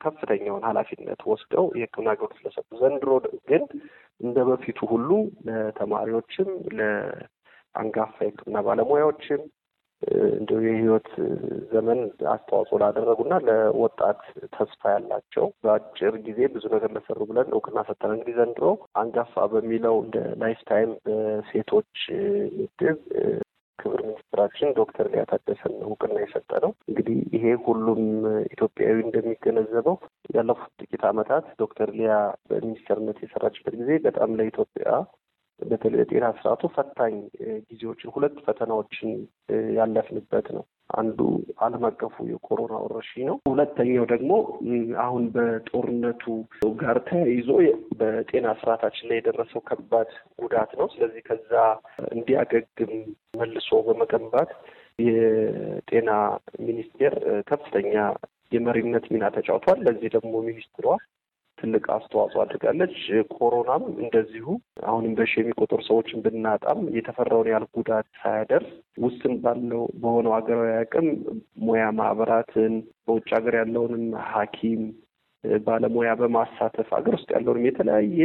ከፍተኛውን ኃላፊነት ወስደው የሕክምና አገልግሎት ስለሰጡ፣ ዘንድሮ ግን እንደ በፊቱ ሁሉ ለተማሪዎችም ለአንጋፋ የሕክምና ባለሙያዎችም እንዲሁ የህይወት ዘመን አስተዋጽኦ ላደረጉና ለወጣት ተስፋ ያላቸው በአጭር ጊዜ ብዙ ነገር ለሰሩ ብለን እውቅና ሰጠን። እንግዲህ ዘንድሮ አንጋፋ በሚለው እንደ lifetime በሴቶች ምድብ ክብር ሚኒስትራችን ዶክተር ሊያ ታደሰን እውቅና የሰጠነው። እንግዲህ ይሄ ሁሉም ኢትዮጵያዊ እንደሚገነዘበው ያለፉት ጥቂት ዓመታት ዶክተር ሊያ በሚኒስትርነት የሰራችበት ጊዜ በጣም ለኢትዮጵያ በተለይ የጤና ስርዓቱ ፈታኝ ጊዜዎችን ሁለት ፈተናዎችን ያለፍንበት ነው። አንዱ ዓለም አቀፉ የኮሮና ወረርሽኝ ነው። ሁለተኛው ደግሞ አሁን በጦርነቱ ጋር ተያይዞ በጤና ስርዓታችን ላይ የደረሰው ከባድ ጉዳት ነው። ስለዚህ ከዛ እንዲያገግም መልሶ በመገንባት የጤና ሚኒስቴር ከፍተኛ የመሪነት ሚና ተጫውቷል። ለዚህ ደግሞ ሚኒስትሯ ትልቅ አስተዋጽኦ አድርጋለች። ኮሮናም እንደዚሁ አሁንም በሺ የሚቆጠሩ ሰዎችን ብናጣም የተፈራውን ያህል ጉዳት ሳያደርስ ውስን ባለው በሆነው ሀገራዊ አቅም ሙያ ማህበራትን በውጭ ሀገር ያለውንም ሐኪም ባለሙያ በማሳተፍ ሀገር ውስጥ ያለውንም የተለያየ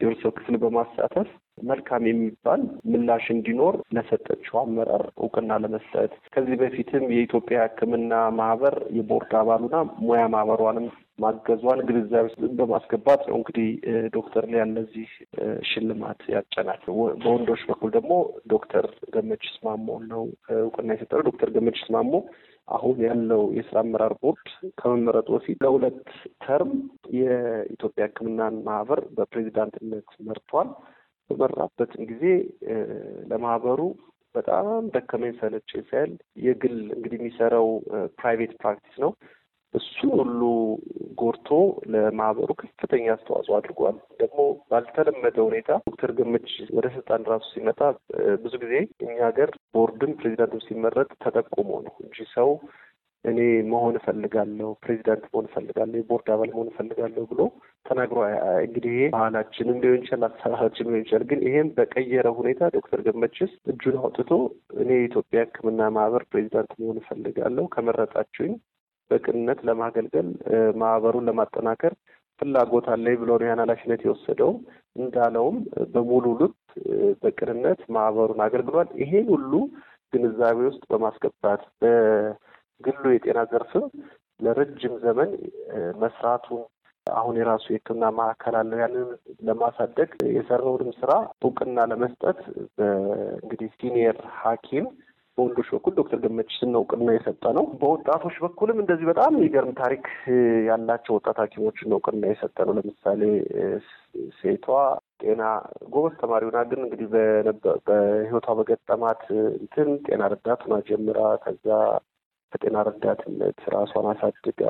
የህብረተሰብ ክፍል በማሳተፍ መልካም የሚባል ምላሽ እንዲኖር ለሰጠችው አመራር እውቅና ለመስጠት ከዚህ በፊትም የኢትዮጵያ ሕክምና ማህበር የቦርድ አባሉና ሙያ ማህበሯንም ማገዟን ግንዛቤ በማስገባት ነው እንግዲህ ዶክተር ሊያን ለዚህ ሽልማት ያጨናል። በወንዶች በኩል ደግሞ ዶክተር ገመችስ ማሞ ነው እውቅና የሰጠነው። ዶክተር ገመችስ ማሞ አሁን ያለው የስራ አመራር ቦርድ ከመመረጡ በፊት ለሁለት ተርም የኢትዮጵያ ሕክምናን ማህበር በፕሬዚዳንትነት መርቷል። በመራበትም ጊዜ ለማህበሩ በጣም ደከመኝ ሰለቸኝ ሳይል የግል እንግዲህ የሚሰራው private practice ነው። እሱን ሁሉ ጎርቶ ለማህበሩ ከፍተኛ አስተዋጽኦ አድርጓል። ደግሞ ባልተለመደ ሁኔታ ዶክተር ገመች ወደ ስልጣን ራሱ ሲመጣ ብዙ ጊዜ እኛ ሀገር ቦርድም ፕሬዚዳንትም ሲመረጥ ተጠቁሞ ነው እንጂ ሰው እኔ መሆን እፈልጋለሁ፣ ፕሬዚዳንት መሆን እፈልጋለሁ፣ የቦርድ አባል መሆን እፈልጋለሁ ብሎ ተናግሮ እንግዲህ ይሄ ባህላችንም ሊሆን ይችላል፣ አሰራራችን ሊሆን ይችላል። ግን ይሄም በቀየረ ሁኔታ ዶክተር ገመችስ እጁን አውጥቶ እኔ የኢትዮጵያ ሕክምና ማህበር ፕሬዚዳንት መሆን እፈልጋለሁ ከመረጣችሁኝ በቅንነት ለማገልገል ማህበሩን ለማጠናከር ፍላጎት አለኝ ብሎ ነው ያን ኃላፊነት የወሰደው። እንዳለውም በሙሉ ልብ በቅንነት ማህበሩን አገልግሏል። ይሄን ሁሉ ግንዛቤ ውስጥ በማስገባት በግሉ የጤና ዘርፍም ለረጅም ዘመን መስራቱን አሁን የራሱ የሕክምና ማዕከል አለው። ያንን ለማሳደግ የሰራውንም ስራ እውቅና ለመስጠት እንግዲህ ሲኒየር ሐኪም በወንዶች በኩል ዶክተር ገመችስን እውቅና የሰጠ ነው። በወጣቶች በኩልም እንደዚህ በጣም የሚገርም ታሪክ ያላቸው ወጣት ሐኪሞችን እውቅና የሰጠ ነው። ለምሳሌ ሴቷ ጤና ጎበዝ ተማሪ ሆና ግን እንግዲህ በህይወቷ በገጠማት እንትን ጤና ረዳት ሆና ጀምራ ከዛ ከጤና ረዳትነት ራሷን አሳድጋ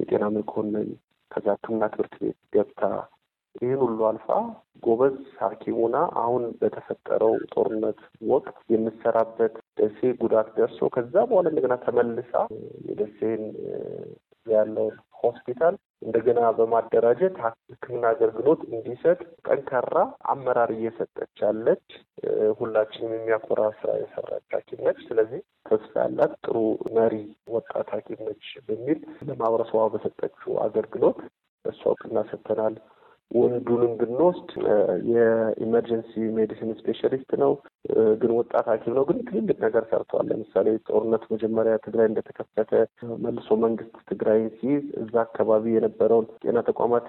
የጤና መኮንን ከዛ ሕክምና ትምህርት ቤት ገብታ ይህን ሁሉ አልፋ ጎበዝ ሐኪሙና አሁን በተፈጠረው ጦርነት ወቅት የምትሰራበት ደሴ ጉዳት ደርሶ ከዛ በኋላ እንደገና ተመልሳ የደሴን ያለውን ሆስፒታል እንደገና በማደራጀት ሕክምና አገልግሎት እንዲሰጥ ጠንካራ አመራር እየሰጠች ያለች ሁላችንም የሚያኮራ ስራ የሰራች ሐኪም ነች። ስለዚህ ተስፋ ያላት ጥሩ መሪ ወጣት ሐኪም ነች በሚል ለማህበረሰቧ በሰጠችው አገልግሎት እሷ እውቅና ሰጥተናል። ወንዱንም ብንወስድ የ emergency medicine specialist ነው፣ ግን ወጣት ሐኪም ነው። ግን ትልልቅ ነገር ሰርተዋል። ለምሳሌ ጦርነት መጀመሪያ ትግራይ እንደተከፈተ መልሶ መንግስት ትግራይን ሲይዝ እዛ አካባቢ የነበረውን ጤና ተቋማት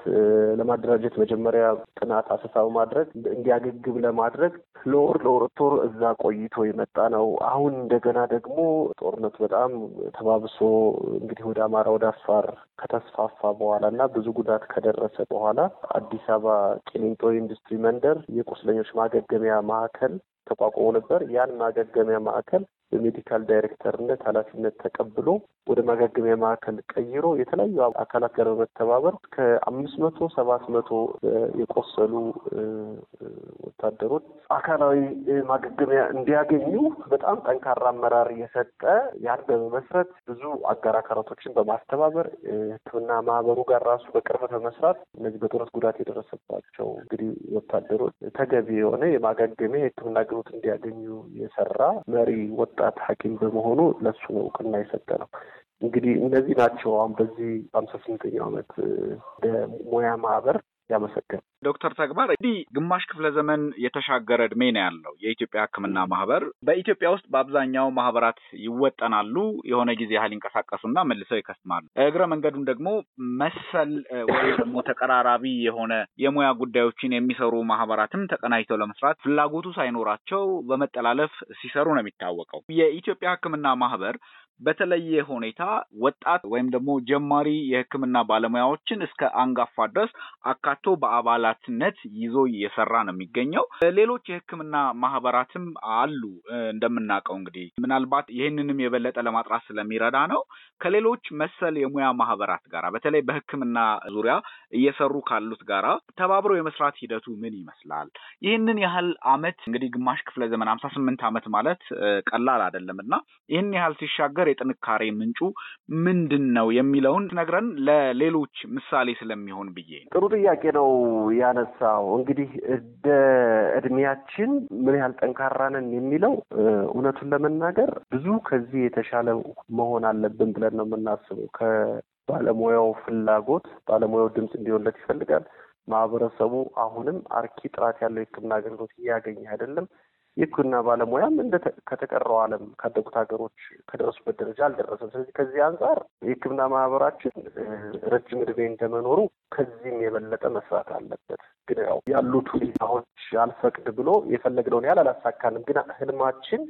ለማደራጀት መጀመሪያ ጥናት አሰሳ በማድረግ እንዲያገግም ለማድረግ ለወር ለሁለት ወር እዛ ቆይቶ የመጣ ነው። አሁን እንደገና ደግሞ ጦርነቱ በጣም ተባብሶ እንግዲህ ወደ አማራ ወደ አፋር ከተስፋፋ በኋላ እና ብዙ ጉዳት ከደረሰ በኋላ አዲስ አበባ ቂሊንጦ ኢንዱስትሪ መንደር የቁስለኞች ማገገሚያ ማዕከል ተቋቁሞ ነበር። ያን ማገገሚያ ማዕከል በሜዲካል ዳይሬክተርነት ኃላፊነት ተቀብሎ ወደ ማገገሚያ ማዕከል ቀይሮ የተለያዩ አካላት ጋር በመተባበር ከአምስት መቶ ሰባት መቶ የቆሰሉ ወታደሮች አካላዊ ማገገሚያ እንዲያገኙ በጣም ጠንካራ አመራር የሰጠ ያን በመመስረት ብዙ አጋር አካላቶችን በማስተባበር ሕክምና ማህበሩ ጋር ራሱ በቅርበት በመስራት እነዚህ በጦርነት ጉዳት የደረሰባቸው እንግዲህ ወታደሮች ተገቢ የሆነ የማገገሚያ የሕክምና አገልግሎት እንዲያገኙ የሰራ መሪ ወጣት ሐኪም በመሆኑ ለሱ እውቅና የሰጠ ነው። እንግዲህ እነዚህ ናቸው አሁን በዚህ በሀምሳ ስምንተኛው ዓመት ሙያ ማህበር ያመሰገን ዶክተር ተግባር እንዲህ ግማሽ ክፍለ ዘመን የተሻገረ እድሜ ነው ያለው የኢትዮጵያ ሕክምና ማህበር። በኢትዮጵያ ውስጥ በአብዛኛው ማህበራት ይወጠናሉ፣ የሆነ ጊዜ ያህል ይንቀሳቀሱና መልሰው ይከስማሉ። እግረ መንገዱን ደግሞ መሰል ወይ ደግሞ ተቀራራቢ የሆነ የሙያ ጉዳዮችን የሚሰሩ ማህበራትም ተቀናጅተው ለመስራት ፍላጎቱ ሳይኖራቸው በመጠላለፍ ሲሰሩ ነው የሚታወቀው። የኢትዮጵያ ሕክምና ማህበር በተለየ ሁኔታ ወጣት ወይም ደግሞ ጀማሪ የህክምና ባለሙያዎችን እስከ አንጋፋ ድረስ አካቶ በአባላትነት ይዞ እየሰራ ነው የሚገኘው። ሌሎች የህክምና ማህበራትም አሉ እንደምናውቀው እንግዲህ ምናልባት ይህንንም የበለጠ ለማጥራት ስለሚረዳ ነው። ከሌሎች መሰል የሙያ ማህበራት ጋራ በተለይ በህክምና ዙሪያ እየሰሩ ካሉት ጋራ ተባብሮ የመስራት ሂደቱ ምን ይመስላል? ይህንን ያህል አመት እንግዲህ ግማሽ ክፍለ ዘመን ሀምሳ ስምንት አመት ማለት ቀላል አይደለም እና ይህን ያህል ሲሻገር የጥንካሬ ምንጩ ምንድን ነው የሚለውን ነግረን ለሌሎች ምሳሌ ስለሚሆን ብዬ ጥሩ ጥያቄ ነው ያነሳው። እንግዲህ እንደ እድሜያችን ምን ያህል ጠንካራ ነን የሚለው እውነቱን ለመናገር ብዙ ከዚህ የተሻለ መሆን አለብን ብለን ነው የምናስበው። ከባለሙያው ፍላጎት ባለሙያው ድምፅ እንዲሆንለት ይፈልጋል። ማህበረሰቡ አሁንም አርኪ ጥራት ያለው የሕክምና አገልግሎት እያገኘ አይደለም። የሕክምና ባለሙያም እንደ ከተቀረው ዓለም ካደጉት ሀገሮች ከደረሱበት ደረጃ አልደረሰም። ስለዚህ ከዚህ አንጻር የሕክምና ማህበራችን ረጅም ዕድሜ እንደመኖሩ ከዚህም የበለጠ መስራት አለበት። ግን ያው ያሉት ሁኔታዎች አልፈቅድ ብሎ የፈለግነውን ያህል አላሳካንም። ግን ህልማችን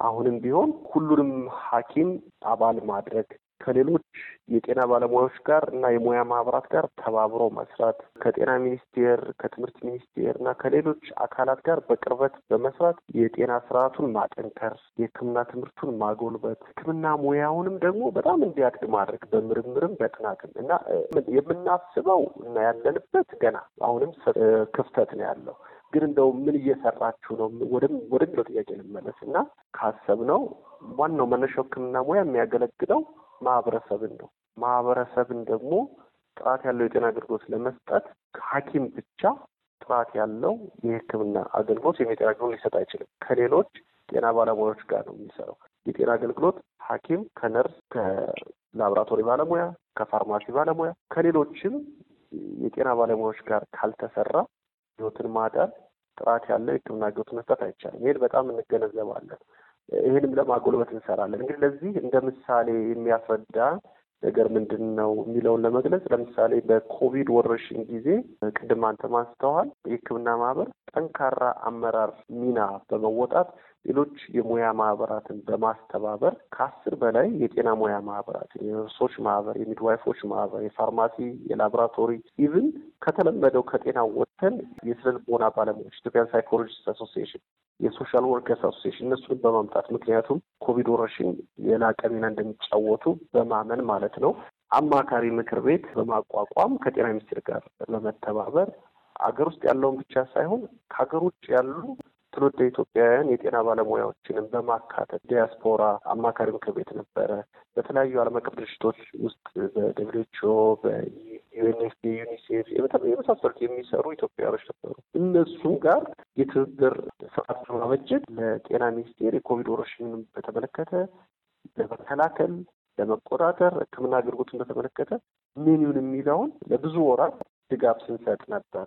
አሁንም ቢሆን ሁሉንም ሐኪም አባል ማድረግ ከሌሎች የጤና ባለሙያዎች ጋር እና የሙያ ማህበራት ጋር ተባብሮ መስራት ከጤና ሚኒስቴር፣ ከትምህርት ሚኒስቴር እና ከሌሎች አካላት ጋር በቅርበት በመስራት የጤና ስርዓቱን ማጠንከር፣ የሕክምና ትምህርቱን ማጎልበት፣ ሕክምና ሙያውንም ደግሞ በጣም እንዲያድግ ማድረግ በምርምርም በጥናትም እና የምናስበው እና ያለንበት ገና አሁንም ክፍተት ነው ያለው። ግን እንደው ምን እየሰራችሁ ነው? ወደሚለው ጥያቄ ልመለስ እና ካሰብነው ዋናው መነሻው ሕክምና ሙያ የሚያገለግለው ማህበረሰብን ነው። ማህበረሰብን ደግሞ ጥራት ያለው የጤና አገልግሎት ለመስጠት ሐኪም ብቻ ጥራት ያለው የሕክምና አገልግሎት ወይም የጤና አገልግሎት ሊሰጥ አይችልም። ከሌሎች ጤና ባለሙያዎች ጋር ነው የሚሰራው። የጤና አገልግሎት ሐኪም ከነርስ፣ ከላቦራቶሪ ባለሙያ፣ ከፋርማሲ ባለሙያ፣ ከሌሎችም የጤና ባለሙያዎች ጋር ካልተሰራ ህይወትን ማዳን ጥራት ያለው የሕክምና አገልግሎት መስጠት አይቻልም። ይህን በጣም እንገነዘባለን። ይህንም ለማጎልበት እንሰራለን። እንግዲህ ለዚህ እንደ ምሳሌ የሚያስረዳ ነገር ምንድን ነው የሚለውን ለመግለጽ ለምሳሌ በኮቪድ ወረርሽኝ ጊዜ ቅድም አንተም አንስተዋል፣ የሕክምና ማህበር ጠንካራ አመራር ሚና በመወጣት ሌሎች የሙያ ማህበራትን በማስተባበር ከአስር በላይ የጤና ሙያ ማህበራት የነርሶች ማህበር፣ የ midwife ኦች ማህበር፣ የፋርማሲ፣ የላቦራቶሪ even ከተለመደው ከጤና ወጥተን የስነ ልቦና ባለሙያዎች Ethiopian Psychologist Association የ Social Workers Association እነሱንም በማምጣት ምክንያቱም ኮቪድ ወረርሽኝ የላቀ ሚና እንደሚጫወቱ በማመን ማለት ነው። አማካሪ ምክር ቤት በማቋቋም ከጤና ሚኒስቴር ጋር በመተባበር አገር ውስጥ ያለውን ብቻ ሳይሆን ከሀገር ውጭ ያሉ ትውልደ ኢትዮጵያውያን የጤና ባለሙያዎችንም በማካተት ዲያስፖራ አማካሪ ምክር ቤት ነበረ። በተለያዩ ዓለም አቀፍ ድርጅቶች ውስጥ በ WHO፣ በ UNFP፣ UNICEF የመሳሰሉት የሚሰሩ ኢትዮጵያውያኖች ነበሩ። እነሱም ጋር የትብብር ስርዓት በማበጀት ለጤና ሚኒስቴር የኮቪድ ወረርሽኝን በተመለከተ ለመከላከል ለመቆጣጠር ሕክምና አገልግሎትን በተመለከተ ምን ይሁን የሚለውን ለብዙ ወራት ድጋፍ ስንሰጥ ነበረ።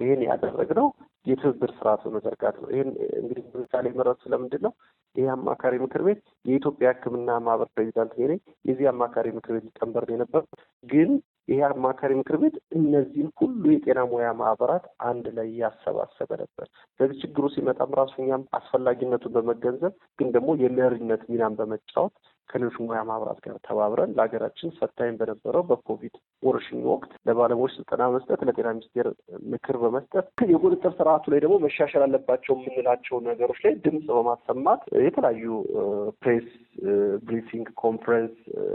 ይህን ያደረግነው የትብብር ስርዓት በመዘርጋት ነው። ይህን እንግዲህ ምሳሌ መረጡ ስለምንድን ነው? ይህ አማካሪ ምክር ቤት የኢትዮጵያ ሕክምና ማህበር ፕሬዚዳንት ነኝ። የዚህ አማካሪ ምክር ቤት ሊቀመንበር የነበር ግን ይህ አማካሪ ምክር ቤት እነዚህን ሁሉ የጤና ሙያ ማህበራት አንድ ላይ ያሰባሰበ ነበር። ስለዚህ ችግሩ ሲመጣም ራሱ እኛም አስፈላጊነቱን በመገንዘብ ግን ደግሞ የመሪነት ሚናን በመጫወት ከሌሎች ሙያ ማህበራት ጋር ተባብረን ለሀገራችን ፈታኝ በነበረው በኮቪድ ወረርሽኝ ወቅት ለባለሙያዎች ስልጠና መስጠት፣ ለጤና ሚኒስቴር ምክር በመስጠት የቁጥጥር ስርዓቱ ላይ ደግሞ መሻሻል አለባቸው የምንላቸው ነገሮች ላይ ድምፅ በማሰማት የተለያዩ press briefing፣ conference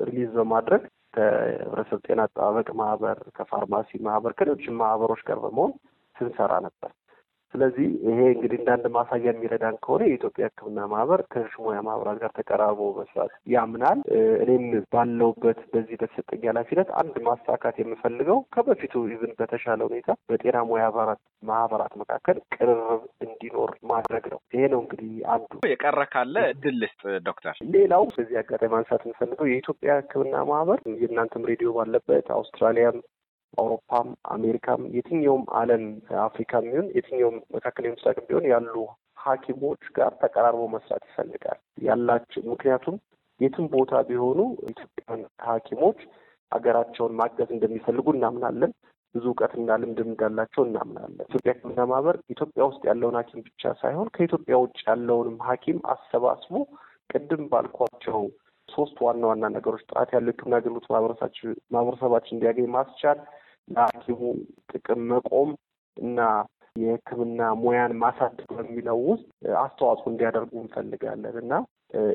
release በማድረግ ከህብረተሰብ ጤና አጠባበቅ ማህበር፣ ከፋርማሲ ማህበር፣ ከሌሎችም ማህበሮች ጋር በመሆን ስንሰራ ነበር። ስለዚህ ይሄ እንግዲህ እንደ አንድ ማሳያ የሚረዳን ከሆነ የኢትዮጵያ ሕክምና ማህበር ከሌሎች ሙያ ማህበራት ጋር ተቀራርቦ መስራት ያምናል። እኔም ባለሁበት በዚህ በተሰጠኝ ኃላፊነት አንድ ማሳካት የምፈልገው ከበፊቱ even በተሻለ ሁኔታ በጤና ሙያ ማህበራት መካከል ቅርርብ እንዲኖር ማድረግ ነው። ይሄ ነው እንግዲህ አንዱ። የቀረ ካለ እድል ልስጥ ዶክተር። ሌላው በዚህ አጋጣሚ ማንሳት የምፈልገው የኢትዮጵያ ሕክምና ማህበር የእናንተም ሬዲዮ ባለበት አውስትራሊያም አውሮፓም አሜሪካም የትኛውም ዓለም አፍሪካም ቢሆን የትኛውም መካከለኛው ምስራቅ ቢሆን ያሉ ሐኪሞች ጋር ተቀራርቦ መስራት ይፈልጋል ያላቸው ምክንያቱም የትም ቦታ ቢሆኑ ኢትዮጵያውያን ሐኪሞች ሀገራቸውን ማገዝ እንደሚፈልጉ እናምናለን። ብዙ እውቀትና ልምድ እንዳላቸው እናምናለን። ኢትዮጵያ ሕክምና ማህበር ኢትዮጵያ ውስጥ ያለውን ሐኪም ብቻ ሳይሆን ከኢትዮጵያ ውጭ ያለውንም ሐኪም አሰባስቦ ቅድም ባልኳቸው ሶስት ዋና ዋና ነገሮች ጥራት ያለው ሕክምና አገልግሎት ማህበረሰባችን እንዲያገኝ ማስቻል፣ ለሐኪሙ ጥቅም መቆም እና የሕክምና ሙያን ማሳደግ በሚለው ውስጥ አስተዋጽኦ እንዲያደርጉ እንፈልጋለን እና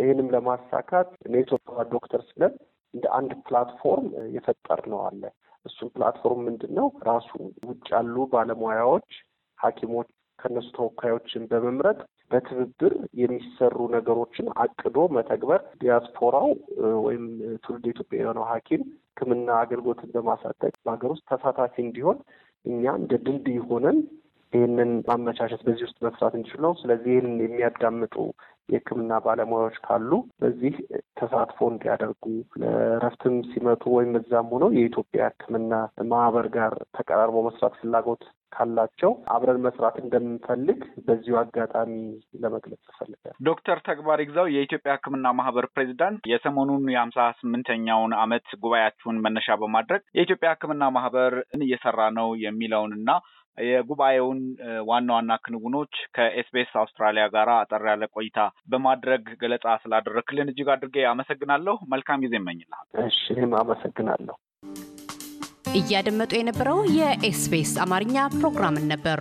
ይህንም ለማሳካት network doctors ብለን እንደ አንድ platform የፈጠርነው አለ። እሱም platform ምንድን ነው? ራሱ ውጭ ያሉ ባለሙያዎች ሐኪሞች ከእነሱ ተወካዮችን በመምረጥ በትብብር የሚሰሩ ነገሮችን አቅዶ መተግበር ዲያስፖራው ወይም ትውልደ ኢትዮጵያ የሆነው ሐኪም ሕክምና አገልግሎትን በማሳደግ በሀገር ውስጥ ተሳታፊ እንዲሆን እኛ እንደ ድልድይ ሆነን ይህንን ማመቻቸት በዚህ ውስጥ መስራት እንችል ነው። ስለዚህ ይህንን የሚያዳምጡ የሕክምና ባለሙያዎች ካሉ በዚህ ተሳትፎ እንዲያደርጉ ለእረፍትም ሲመጡ ወይም እዛም ሆነው የኢትዮጵያ ሕክምና ማህበር ጋር ተቀራርቦ መስራት ፍላጎት ካላቸው አብረን መስራት እንደምንፈልግ በዚሁ አጋጣሚ ለመግለጽ እፈልጋለሁ። ዶክተር ተግባር ይግዛው የኢትዮጵያ ሕክምና ማህበር ፕሬዚዳንት፣ የሰሞኑን የሀምሳ ስምንተኛውን ዓመት ጉባኤያችሁን መነሻ በማድረግ የኢትዮጵያ ሕክምና ማህበር እየሰራ ነው የሚለውንና የጉባኤውን ዋና ዋና ክንውኖች ከ SBS አውስትራሊያ ጋር አጠር ያለ ቆይታ በማድረግ ገለጻ ስላደረክልን እጅግ አድርጌ አመሰግናለሁ። መልካም ጊዜ እመኝልሃል። እሺ፣ እኔም አመሰግናለሁ። እያደመጡ የነበረው የ SBS አማርኛ ፕሮግራምን ነበር።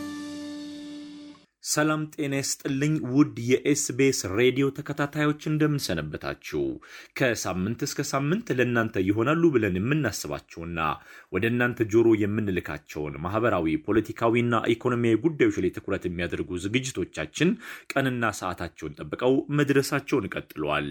ሰላም ጤና ይስጥልኝ ውድ የ SBS ሬዲዮ ተከታታዮች እንደምን ሰነበታችሁ። ከሳምንት እስከ ሳምንት ለእናንተ ይሆናሉ ብለን የምናስባቸውና ወደ እናንተ ጆሮ የምንልካቸውን ማህበራዊ፣ ፖለቲካዊና ኢኮኖሚያዊ ጉዳዮች ላይ ትኩረት የሚያደርጉ ዝግጅቶቻችን ቀንና ሰዓታቸውን ጠብቀው መድረሳቸውን ቀጥለዋል።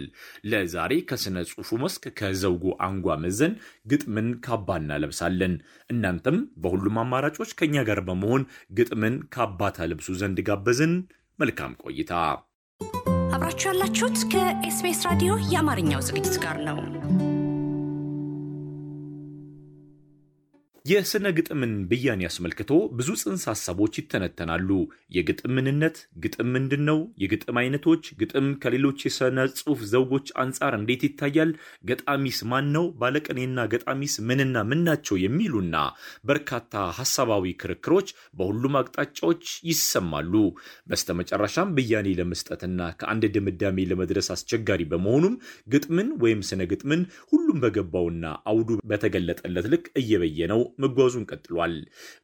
ለዛሬ ከስነ ጽሑፉ መስክ ከዘውጉ አንጓ መዘን ግጥምን ካባ እናለብሳለን። እናንተም በሁሉም አማራጮች ከእኛ ጋር በመሆን ግጥምን ካባ ታለብሱ ዘንድ ጋበዝን። መልካም ቆይታ። አብራችሁ ያላችሁት ከኤስቢኤስ ራዲዮ የአማርኛው ዝግጅት ጋር ነው። የሥነ ግጥምን ብያኔ አስመልክቶ ብዙ ጽንሰ ሐሳቦች ይተነተናሉ። የግጥም ምንነት፣ ግጥም ምንድን ነው? የግጥም አይነቶች፣ ግጥም ከሌሎች የሥነ ጽሑፍ ዘውጎች አንጻር እንዴት ይታያል? ገጣሚስ ማን ነው? ባለቅኔና ገጣሚስ ምንና ምን ናቸው? የሚሉና በርካታ ሐሳባዊ ክርክሮች በሁሉም አቅጣጫዎች ይሰማሉ። በስተመጨረሻም ብያኔ ለመስጠትና ከአንድ ድምዳሜ ለመድረስ አስቸጋሪ በመሆኑም ግጥምን ወይም ስነ ግጥምን ሁሉም በገባውና አውዱ በተገለጠለት ልክ እየበየነው መጓዙን ቀጥሏል።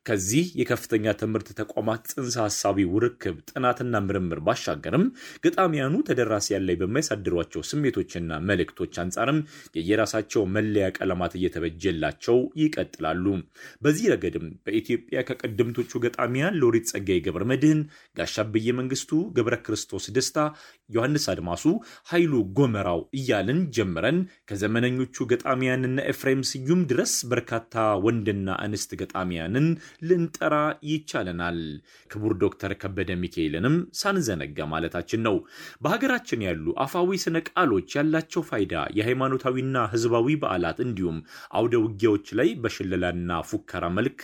ከዚህ የከፍተኛ ትምህርት ተቋማት ጽንሰ ሐሳቢ ውርክብ ጥናትና ምርምር ባሻገርም ገጣሚያኑ ተደራሲያን ላይ በማያሳድሯቸው ስሜቶችና መልእክቶች አንጻርም የየራሳቸው መለያ ቀለማት እየተበጀላቸው ይቀጥላሉ። በዚህ ረገድም በኢትዮጵያ ከቀደምቶቹ ገጣሚያን ሎሬት ጸጋዬ ገብረ መድኅን፣ ጋሻብዬ መንግስቱ፣ ገብረ ክርስቶስ ደስታ፣ ዮሐንስ አድማሱ፣ ኃይሉ ጎመራው እያልን ጀምረን ከዘመነኞቹ ገጣሚያንና ኤፍሬም ስዩም ድረስ በርካታ ወንድና እንስት ገጣሚያንን ልንጠራ ይቻለናል። ክቡር ዶክተር ከበደ ሚካኤልንም ሳንዘነጋ ማለታችን ነው። በሀገራችን ያሉ አፋዊ ስነ ቃሎች ያላቸው ፋይዳ የሃይማኖታዊና ህዝባዊ በዓላት እንዲሁም አውደ ውጊያዎች ላይ በሽለላና ፉከራ መልክ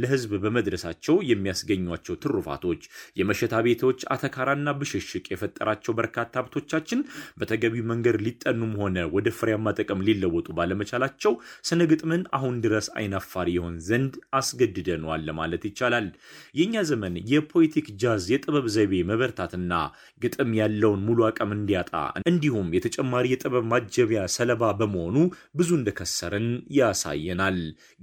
ለህዝብ በመድረሳቸው የሚያስገኟቸው ትሩፋቶች፣ የመሸታ ቤቶች አተካራና ብሽሽቅ የፈጠራቸው በርካታ ሀብቶቻችን በተገቢው መንገድ ሊጠኑም ሆነ ወደ ፍሬያማ ጥቅም ሊለወጡ ባለመቻላቸው ስነ ግጥምን አሁን ድረስ አይናፋር ይሆን ዘንድ አስገድደነዋል ለማለት ይቻላል። የእኛ ዘመን የፖለቲክ ጃዝ የጥበብ ዘይቤ መበርታትና ግጥም ያለውን ሙሉ አቅም እንዲያጣ እንዲሁም የተጨማሪ የጥበብ ማጀቢያ ሰለባ በመሆኑ ብዙ እንደከሰርን ያሳየናል።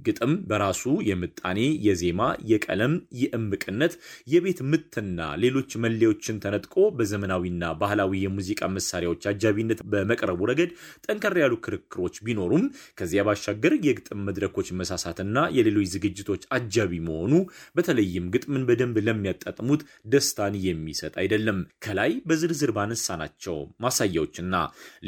ግጥም በራሱ የምጣኔ፣ የዜማ፣ የቀለም፣ የእምቅነት፣ የቤት ምትና ሌሎች መለዮችን ተነጥቆ በዘመናዊና ባህላዊ የሙዚቃ መሳሪያዎች አጃቢነት በመቅረቡ ረገድ ጠንከር ያሉ ክርክሮች ቢኖሩም ከዚያ ባሻገር የግጥም መድረኮች መሳሳትና የሌሎች ዝግጅቶች አጃቢ መሆኑ በተለይም ግጥምን በደንብ ለሚያጣጥሙት ደስታን የሚሰጥ አይደለም። ከላይ በዝርዝር ባነሳናቸው ማሳያዎችና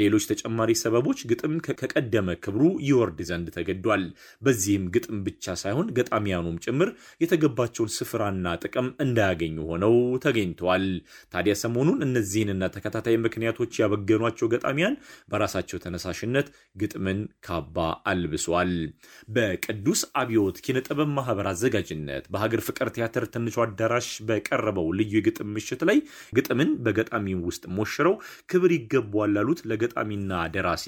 ሌሎች ተጨማሪ ሰበቦች ግጥም ከቀደመ ክብሩ ይወርድ ዘንድ ተገዷል። በዚህም ግጥም ብቻ ሳይሆን ገጣሚያኑም ጭምር የተገባቸውን ስፍራና ጥቅም እንዳያገኙ ሆነው ተገኝተዋል። ታዲያ ሰሞኑን እነዚህንና ተከታታይ ምክንያቶች ያበገኗቸው ገጣሚያን በራሳቸው ተነሳሽነት ግጥምን ካባ አልብሷል። በቅዱስ አብዮት ኪነጥበብ ማህበር አዘጋጅነት በሀገር ፍቅር ቲያትር ትንሹ አዳራሽ በቀረበው ልዩ የግጥም ምሽት ላይ ግጥምን በገጣሚው ውስጥ ሞሽረው ክብር ይገባዋል ላሉት ለገጣሚና ደራሲ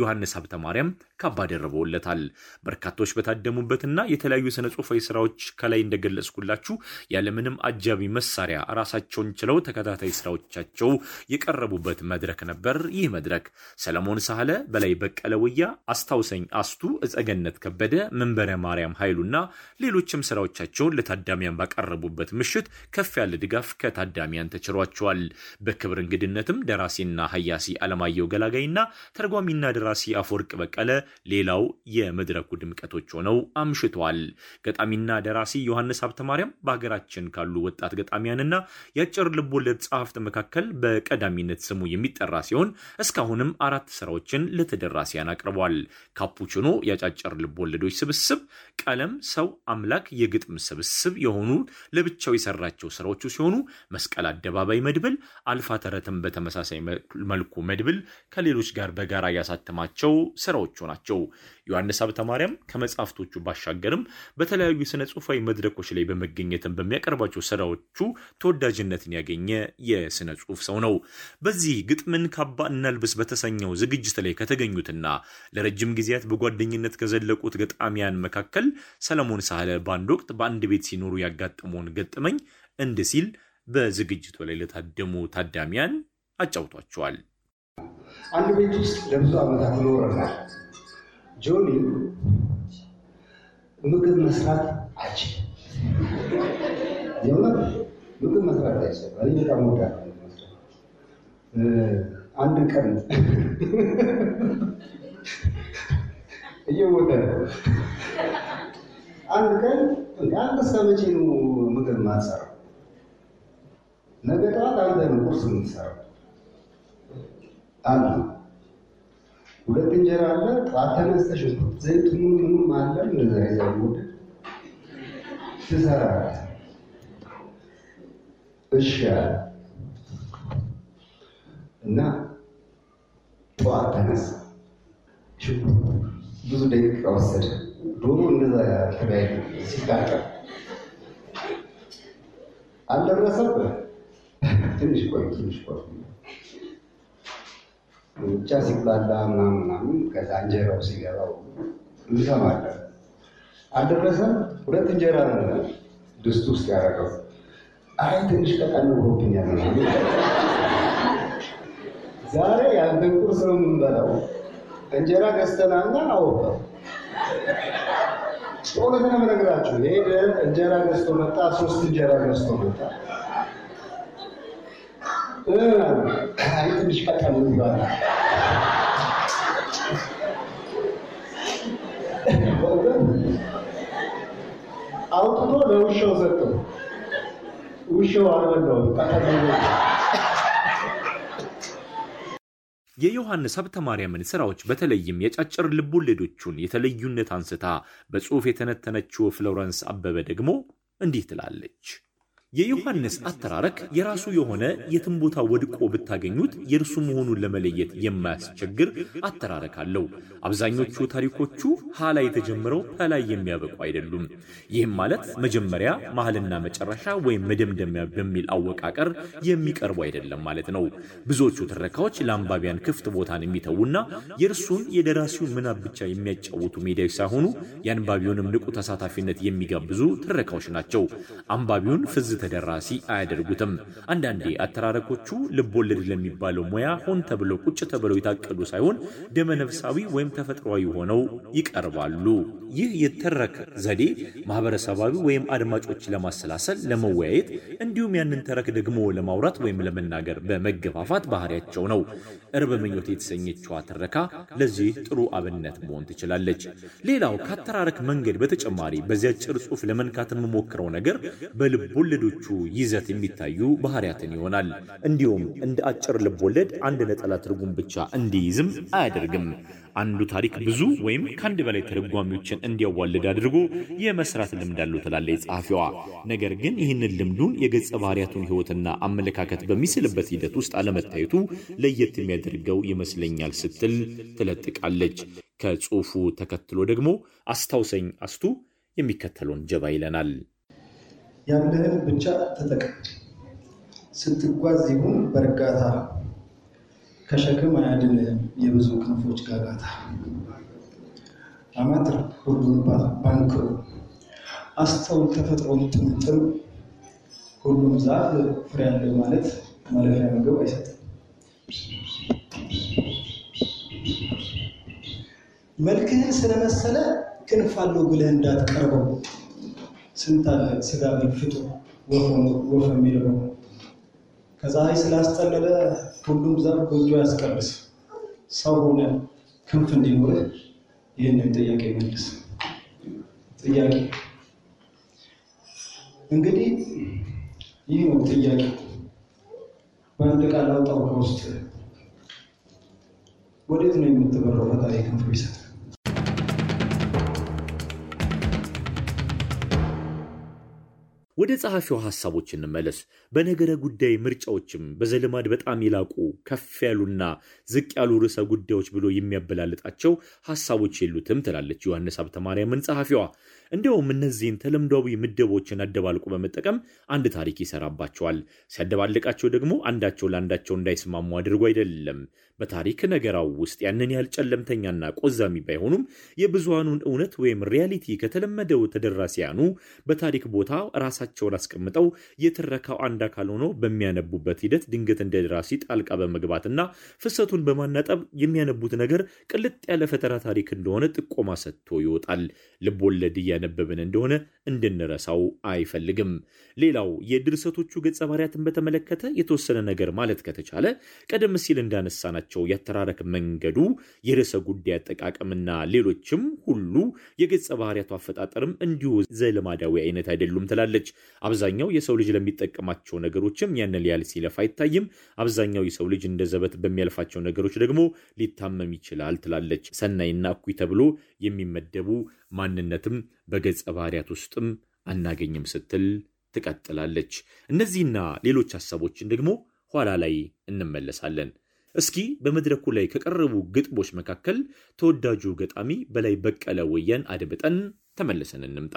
ዮሐንስ ሀብተ ማርያም ካባ ደርበውለታል። በርካቶች በታደሙበትና የተለያዩ ስነ ጽሁፋዊ ስራዎች ከላይ እንደገለጽኩላችሁ ያለምንም አጃቢ መሳሪያ ራሳቸውን ችለው ተከታታይ ስራዎቻቸው የቀረቡበት መድረክ ነበር። ይህ መድረክ ሰለሞን ሳህለ፣ በላይ በቀለ ወያ፣ አስታውሰኝ አስቱ፣ እጸገነት ከበደ፣ መንበረ ማርያም ኃይሉና ሌሎችም ስራዎቻቸውን ለታዳሚያን ባቀረቡበት ምሽት ከፍ ያለ ድጋፍ ከታዳሚያን ተችሯቸዋል። በክብር እንግድነትም ደራሲና ሀያሲ አለማየሁ ገላጋይና ተርጓሚና ደራሲ አፈወርቅ በቀለ ሌላው የመድረኩ ድምቀቶች ሆነው አምሽተዋል። ገጣሚና ደራሲ ዮሐንስ ሀብተ ማርያም በሀገራችን ካሉ ወጣት ገጣሚያንና የአጭር ልቦለድ ጸሐፍት መካከል በቀዳሚነት ስሙ የሚጠራ ሲሆን እስካሁንም አራት ስራዎችን ለተደራሲያን አቅርበዋል። ካፑችኖ የአጫጭር ልቦለዶች ስብስብ፣ ቀለም፣ ሰው፣ አምላክ የግጥም ስብስብ የሆኑ ለብቻው የሰራቸው ስራዎቹ ሲሆኑ መስቀል አደባባይ መድብል፣ አልፋ ተረትን በተመሳሳይ መልኩ መድብል ከሌሎች ጋር በጋራ ያሳተማቸው ስራዎቹ ናቸው። ዮሐንስ ሀብተ ማርያም ከመጽሐፍቶቹ ባሻገርም በተለያዩ የሥነ ጽሑፋዊ መድረኮች ላይ በመገኘትን በሚያቀርባቸው ስራዎቹ ተወዳጅነትን ያገኘ የሥነ ጽሑፍ ሰው ነው። በዚህ ግጥምን ካባ እናልብስ በተሰኘው ዝግጅት ላይ ከተገኙትና ለረጅም ጊዜያት በጓደኝነት ከዘለቁት ገጣሚያን መካከል ሰለሞን ሳህለ በአንድ ወቅት በአንድ ቤት ሲኖሩ ያጋጠመውን ገጠመኝ እንድ ሲል በዝግጅቱ ላይ ለታደሙ ታዳሚያን አጫውቷቸዋል። አንድ ቤት ውስጥ ለብዙ ዓመታት ኖረናል። ጆኒ ምግብ መስራት አይችልም። የእውነት ምግብ መስራት አይችልም። እኔ በጣም ወዳለሁ መስራት። አንድ ቀን እየሞተ አንድ ቀን አንተ እስከ መቼ ነው ምግብ ማትሰራው? ነገ ጠዋት አንተ ነው ቁርስ የምትሰራው አሉ። ሁለት እንጀራ አለ። ጠዋት ተነስተሽ ዘይቱ ምን ምንም አለ እንደዛ ይዘው ትሰራለህ። እሺ እና ጠዋት ተነሳ። ብዙ ደቂቃ ወሰደ። ዶሮ እንደዛ ተለያዩ ሲታጠብ አልደረሰብህ። ትንሽ ቆይ ትንሽ ቆይ ብቻ ሲብላላ ምናምን ምናምን ከዛ እንጀራው ሲገባው እንሰማለን። አልደረሰም። ሁለት እንጀራ ነው ድስቱ ውስጥ ያደረገው። አይ ትንሽ ቀጠን ብሎብኛል ዛሬ ያንተን ቁርስ ነው የምንበላው። እንጀራ ገዝተናና አወቀው። እውነት ነው የምነግራችሁ። ሄደ እንጀራ ገዝቶ መጣ። ሶስት እንጀራ ገዝቶ መጣ። አይ ትንሽ ቀጠን ይባላል። አውጥቶ ለውሻው ሰጠው። ውሻው አልበላውም። ቀጠን የዮሐንስ ሀብተ ማርያምን ስራዎች በተለይም የጫጭር ልቦለዶቹን የተለዩነት አንስታ በጽሑፍ የተነተነችው ፍሎረንስ አበበ ደግሞ እንዲህ ትላለች። የዮሐንስ አተራረክ የራሱ የሆነ የትም ቦታ ወድቆ ብታገኙት የእርሱ መሆኑን ለመለየት የማያስቸግር አተራረክ አለው። አብዛኞቹ ታሪኮቹ ሀ ላይ የተጀምረው ፐላይ የሚያበቁ አይደሉም። ይህም ማለት መጀመሪያ መሀልና መጨረሻ ወይም መደምደሚያ በሚል አወቃቀር የሚቀርቡ አይደለም ማለት ነው። ብዙዎቹ ትረካዎች ለአንባቢያን ክፍት ቦታን የሚተዉና የእርሱን የደራሲውን ምናብ ብቻ የሚያጫውቱ ሜዳዎች ሳይሆኑ የአንባቢውንም ንቁ ተሳታፊነት የሚጋብዙ ትረካዎች ናቸው። አንባቢውን ፍዝ ተደራሲ አያደርጉትም። አንዳንዴ አተራረኮቹ ልቦለድ ለሚባለው ሙያ ሆን ተብለው ቁጭ ተብለው የታቀዱ ሳይሆን ደመነፍሳዊ ወይም ተፈጥሯዊ ሆነው ይቀርባሉ። ይህ የተረክ ዘዴ ማህበረሰባዊ ወይም አድማጮች ለማሰላሰል፣ ለመወያየት እንዲሁም ያንን ተረክ ደግሞ ለማውራት ወይም ለመናገር በመገፋፋት ባህሪያቸው ነው። እርበ ምኞት የተሰኘችዋ ትረካ ለዚህ ጥሩ አብነት መሆን ትችላለች። ሌላው ከአተራረክ መንገድ በተጨማሪ በዚያ አጭር ጽሑፍ ለመንካት የምሞክረው ነገር በልብ ወለዶቹ ይዘት የሚታዩ ባህሪያትን ይሆናል። እንዲሁም እንደ አጭር ልብ ወለድ አንድ ነጠላ ትርጉም ብቻ እንዲይዝም አያደርግም። አንዱ ታሪክ ብዙ ወይም ከአንድ በላይ ተረጓሚዎችን እንዲያዋልድ አድርጎ የመስራት ልምድ አለው ትላለች ጸሐፊዋ። ነገር ግን ይህንን ልምዱን የገጸ ባህሪያቱን ሕይወትና አመለካከት በሚስልበት ሂደት ውስጥ አለመታየቱ ለየት የሚያደርገው ይመስለኛል ስትል ትለጥቃለች። ከጽሑፉ ተከትሎ ደግሞ አስታውሰኝ አስቱ የሚከተለውን ጀባ ይለናል። ያለህን ብቻ ተጠቀም። ስትጓዝ ይሁን በእርጋታ ከሸክም አያድንህም የብዙ ክንፎች ጋጋታ። አማትር ሁሉን ባንክሮ አስተውል ተፈጥሮን ጥምጥም። ሁሉም ዛፍ ፍሬ ያለ ማለት ማለፊያ ምግብ አይሰጥም። መልክህን ስለመሰለ ክንፍ አለው ብለህ እንዳትቀርበው። ስንት አለ ስጋ በል ፍጡር ወፍ የሚለው ከፀሐይ ስላስጠለለ ሁሉም ዛፍ ጎጆ ያስቀርስ። ሰው ሆነ ክንፍ እንዲኖርህ ይህንን ጥያቄ መልስ። ጥያቄ እንግዲህ ይህ ነው ጥያቄ። በአንድ ቃል አውጣው ከውስጥ ወዴት ነው የምትበረው? ፈጣሪ ክንፍ ይሰጥ። ወደ ጸሐፊው ሐሳቦች እንመለስ። በነገረ ጉዳይ ምርጫዎችም በዘልማድ በጣም የላቁ ከፍ ያሉና ዝቅ ያሉ ርዕሰ ጉዳዮች ብሎ የሚያበላልጣቸው ሐሳቦች የሉትም ትላለች ዮሐንስ ሀብተ ማርያምን ጸሐፊዋ። እንዲያውም እነዚህን ተለምዷዊ ምደቦችን አደባልቆ በመጠቀም አንድ ታሪክ ይሰራባቸዋል። ሲያደባልቃቸው ደግሞ አንዳቸው ለአንዳቸው እንዳይስማሙ አድርጎ አይደለም። በታሪክ ነገራው ውስጥ ያንን ያህል ጨለምተኛና ቆዛሚ ባይሆኑም የብዙሃኑን እውነት ወይም reality ከተለመደው ተደራሲያኑ በታሪክ ቦታ ራሳቸውን አስቀምጠው የትረካው አንድ አካል ሆነው በሚያነቡበት ሂደት ድንገት እንደ ደራሲ ጣልቃ በመግባትና ፍሰቱን በማናጠብ የሚያነቡት ነገር ቅልጥ ያለ ፈጠራ ታሪክ እንደሆነ ጥቆማ ሰጥቶ ይወጣል። ልብ ወለድ እያነበብን እንደሆነ እንድንረሳው አይፈልግም። ሌላው የድርሰቶቹ ገጸ ባህሪያትን በተመለከተ የተወሰነ ነገር ማለት ከተቻለ ቀደም ሲል እንዳነሳናቸው ያተራረክ መንገዱ፣ የርዕሰ ጉዳይ አጠቃቀምና ሌሎችም ሁሉ የገጸ ባህሪያቱ አፈጣጠርም እንዲሁ ዘልማዳዊ አይነት አይደሉም ትላለች። አብዛኛው የሰው ልጅ ለሚጠቀማቸው ነገሮችም ያንን ሊያል ሲለፍ አይታይም። አብዛኛው የሰው ልጅ እንደ ዘበት በሚያልፋቸው ነገሮች ደግሞ ሊታመም ይችላል ትላለች። ሰናይና እኩይ ተብሎ የሚመደቡ ማንነትም በገጸ ባህሪያት ውስጥም አናገኝም ስትል ትቀጥላለች። እነዚህና ሌሎች ሀሳቦችን ደግሞ ኋላ ላይ እንመለሳለን። እስኪ በመድረኩ ላይ ከቀረቡ ግጥሞች መካከል ተወዳጁ ገጣሚ በላይ በቀለ ወየን አድምጠን ተመልሰን እንምጣ።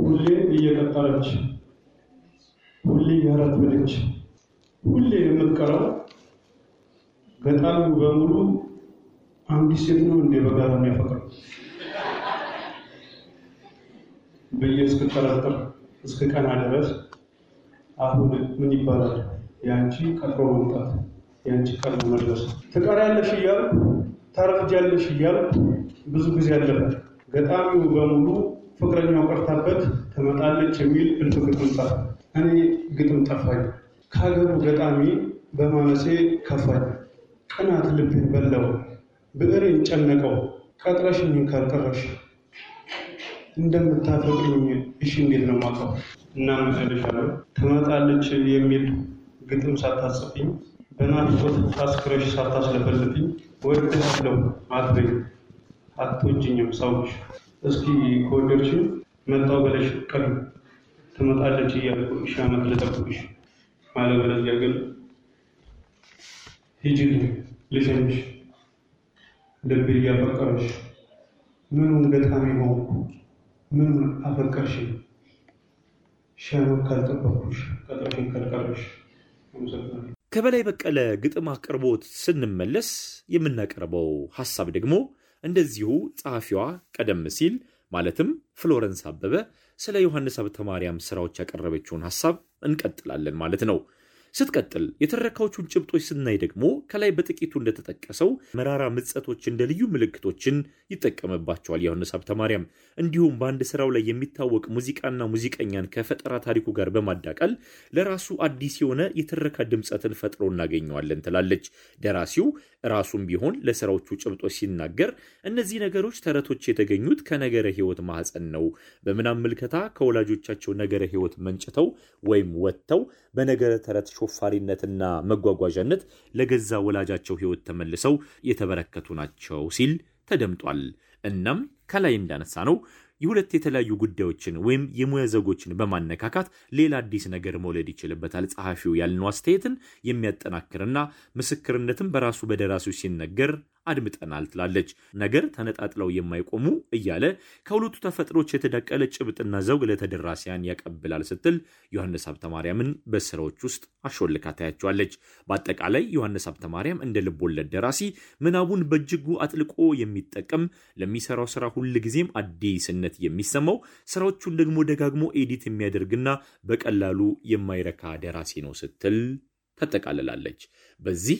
ሁሌ እየቀጠረች ሁሌ እያረፈደች ሁሌ የምትቀረው ገጣሚው በሙሉ አንዲት ሴት ነው እንደ በጋራ የሚያፈቅረው? ብዬ እስክጠረጥር እስከ ቀና ድረስ አሁን ምን ይባላል? የአንቺ ቀጥሮ መምጣት የአንቺ ቀድሞ መድረስ ትቀሪያለሽ እያልኩ ታረፍጃለሽ እያልኩ ብዙ ጊዜ አለፈ። ገጣሚው በሙሉ ፍቅረኛው ቀርታበት ትመጣለች የሚል እልፍ ግጥም ጻፈ። እኔ ግጥም ጠፋኝ፣ ከሀገሩ ገጣሚ በማነሴ ከፋኝ። ቅናት ልቤን በላው፣ ብዕሬን ጨነቀው። ቀጥረሽኝ ካልቀረሽ እንደምታፈቅሪኝ እሺ እንዴት ነው ማውቀው? እናም እልሻለሁ ትመጣለች የሚል ግጥም ሳታጽፊኝ በናፍቆት ታስክረሽ ሳታስለፈልፍኝ ወድሃለሁ አትበይ አትወጂኝም ሰውሽ። እስኪ ከወደድሽኝ መጣው በለሽ ቀን ትመጣለች እያልኩ ሺህ ዓመት ልጠብቅሽ አለበለዚያ ግን ሂጂልኝ ልሸኝሽ ልቤ እያፈቀረሽ ምኑን ገጣሚ ሆንኩ? ምኑን አፈቀርሽኝ? ሺህ ዓመት ካልጠበቅኩሽ ቀጥረሽኝ ካልቀረሽ ከበላይ በቀለ ግጥም አቅርቦት ስንመለስ የምናቀርበው ሐሳብ ደግሞ እንደዚሁ ጸሐፊዋ ቀደም ሲል ማለትም ፍሎረንስ አበበ ስለ ዮሐንስ ሀብተ ማርያም ስራዎች ያቀረበችውን ሐሳብ እንቀጥላለን ማለት ነው። ስትቀጥል የትረካዎቹን ጭብጦች ስናይ ደግሞ ከላይ በጥቂቱ እንደተጠቀሰው መራራ ምጸቶች እንደ ልዩ ምልክቶችን ይጠቀምባቸዋል ዮሐንስ ሀብተ ማርያም። እንዲሁም በአንድ ስራው ላይ የሚታወቅ ሙዚቃና ሙዚቀኛን ከፈጠራ ታሪኩ ጋር በማዳቀል ለራሱ አዲስ የሆነ የትረካ ድምፀትን ፈጥሮ እናገኘዋለን ትላለች። ደራሲው ራሱም ቢሆን ለስራዎቹ ጭብጦች ሲናገር እነዚህ ነገሮች ተረቶች የተገኙት ከነገረ ሕይወት ማህፀን ነው። በምናም ምልከታ ከወላጆቻቸው ነገረ ሕይወት መንጭተው ወይም ወጥተው በነገረ ተረት ሾፋሪነትና መጓጓዣነት ለገዛ ወላጃቸው ሕይወት ተመልሰው የተበረከቱ ናቸው ሲል ተደምጧል። እናም ከላይ እንዳነሳ ነው የሁለት የተለያዩ ጉዳዮችን ወይም የሙያ ዘጎችን በማነካካት ሌላ አዲስ ነገር መውለድ ይችልበታል ጸሐፊው ያልነው አስተያየትን የሚያጠናክርና ምስክርነትን በራሱ በደራሲው ሲነገር አድምጠናል ትላለች። ነገር ተነጣጥለው የማይቆሙ እያለ ከሁለቱ ተፈጥሮች የተዳቀለ ጭብጥና ዘውግ ለተደራሲያን ያቀብላል ስትል ዮሐንስ ሀብተ ማርያምን በስራዎች ውስጥ አሾልካ ታያቸዋለች። በአጠቃላይ ዮሐንስ ሀብተ ማርያም እንደ ልቦለድ ደራሲ ምናቡን በእጅጉ አጥልቆ የሚጠቀም ለሚሰራው ስራ ሁል ጊዜም አዲስነት የሚሰማው ስራዎቹን ደግሞ ደጋግሞ edit የሚያደርግና በቀላሉ የማይረካ ደራሲ ነው ስትል ታጠቃልላለች። በዚህ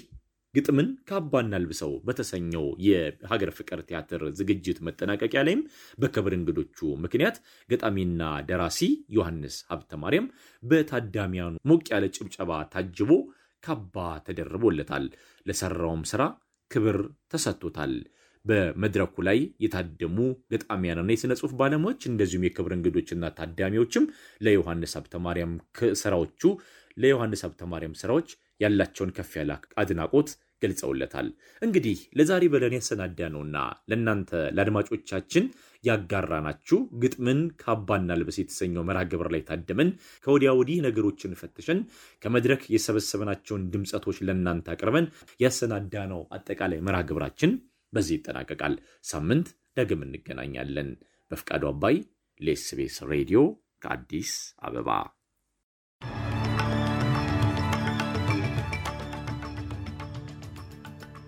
ግጥምን ካባና አልብሰው በተሰኘው የሀገር ፍቅር ቲያትር ዝግጅት መጠናቀቂያ ላይም በክብር እንግዶቹ ምክንያት ገጣሚና ደራሲ ዮሐንስ ሀብተ ማርያም በታዳሚያኑ ሞቅ ያለ ጭብጨባ ታጅቦ ካባ ተደርቦለታል። ለሰራውም ስራ ክብር ተሰጥቶታል። በመድረኩ ላይ የታደሙ ገጣሚያንና የሥነ ጽሑፍ ባለሙያዎች እንደዚሁም የክብር እንግዶችና ታዳሚዎችም ለዮሐንስ ሀብተማርያም ስራዎቹ ለዮሐንስ ሀብተማርያም ስራዎች ያላቸውን ከፍ ያለ አድናቆት ገልጸውለታል። እንግዲህ ለዛሬ በለን ያሰናዳ ነውና ለእናንተ ለአድማጮቻችን ያጋራናችሁ ግጥምን ካባና ልበስ የተሰኘው መርሃ ግብር ላይ ታደመን ከወዲያ ወዲህ ነገሮችን ፈትሸን ከመድረክ የሰበሰብናቸውን ድምፀቶች ለእናንተ አቅርበን ያሰናዳ ነው አጠቃላይ መርሃ ግብራችን በዚህ ይጠናቀቃል። ሳምንት ዳግም እንገናኛለን። በፍቃዱ አባይ ለኤስቤስ ሬዲዮ ከአዲስ አበባ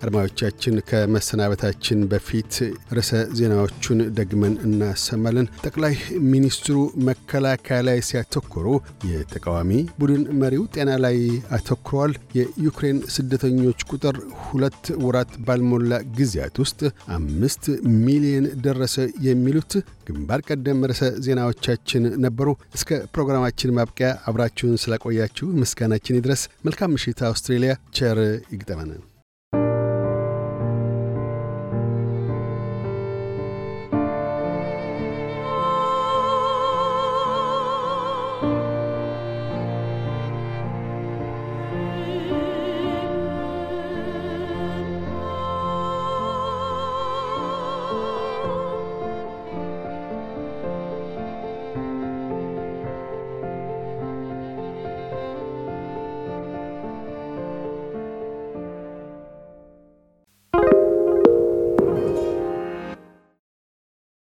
አድማጮቻችን ከመሰናበታችን በፊት ርዕሰ ዜናዎቹን ደግመን እናሰማለን። ጠቅላይ ሚኒስትሩ መከላከያ ላይ ሲያተኮሩ የተቃዋሚ ቡድን መሪው ጤና ላይ አተኩረዋል። የዩክሬን ስደተኞች ቁጥር ሁለት ወራት ባልሞላ ጊዜያት ውስጥ አምስት ሚሊዮን ደረሰ። የሚሉት ግንባር ቀደም ርዕሰ ዜናዎቻችን ነበሩ። እስከ ፕሮግራማችን ማብቂያ አብራችሁን ስላቆያችሁ ምስጋናችን ይድረስ። መልካም ምሽት። አውስትሬልያ ቸር ይግጠመን።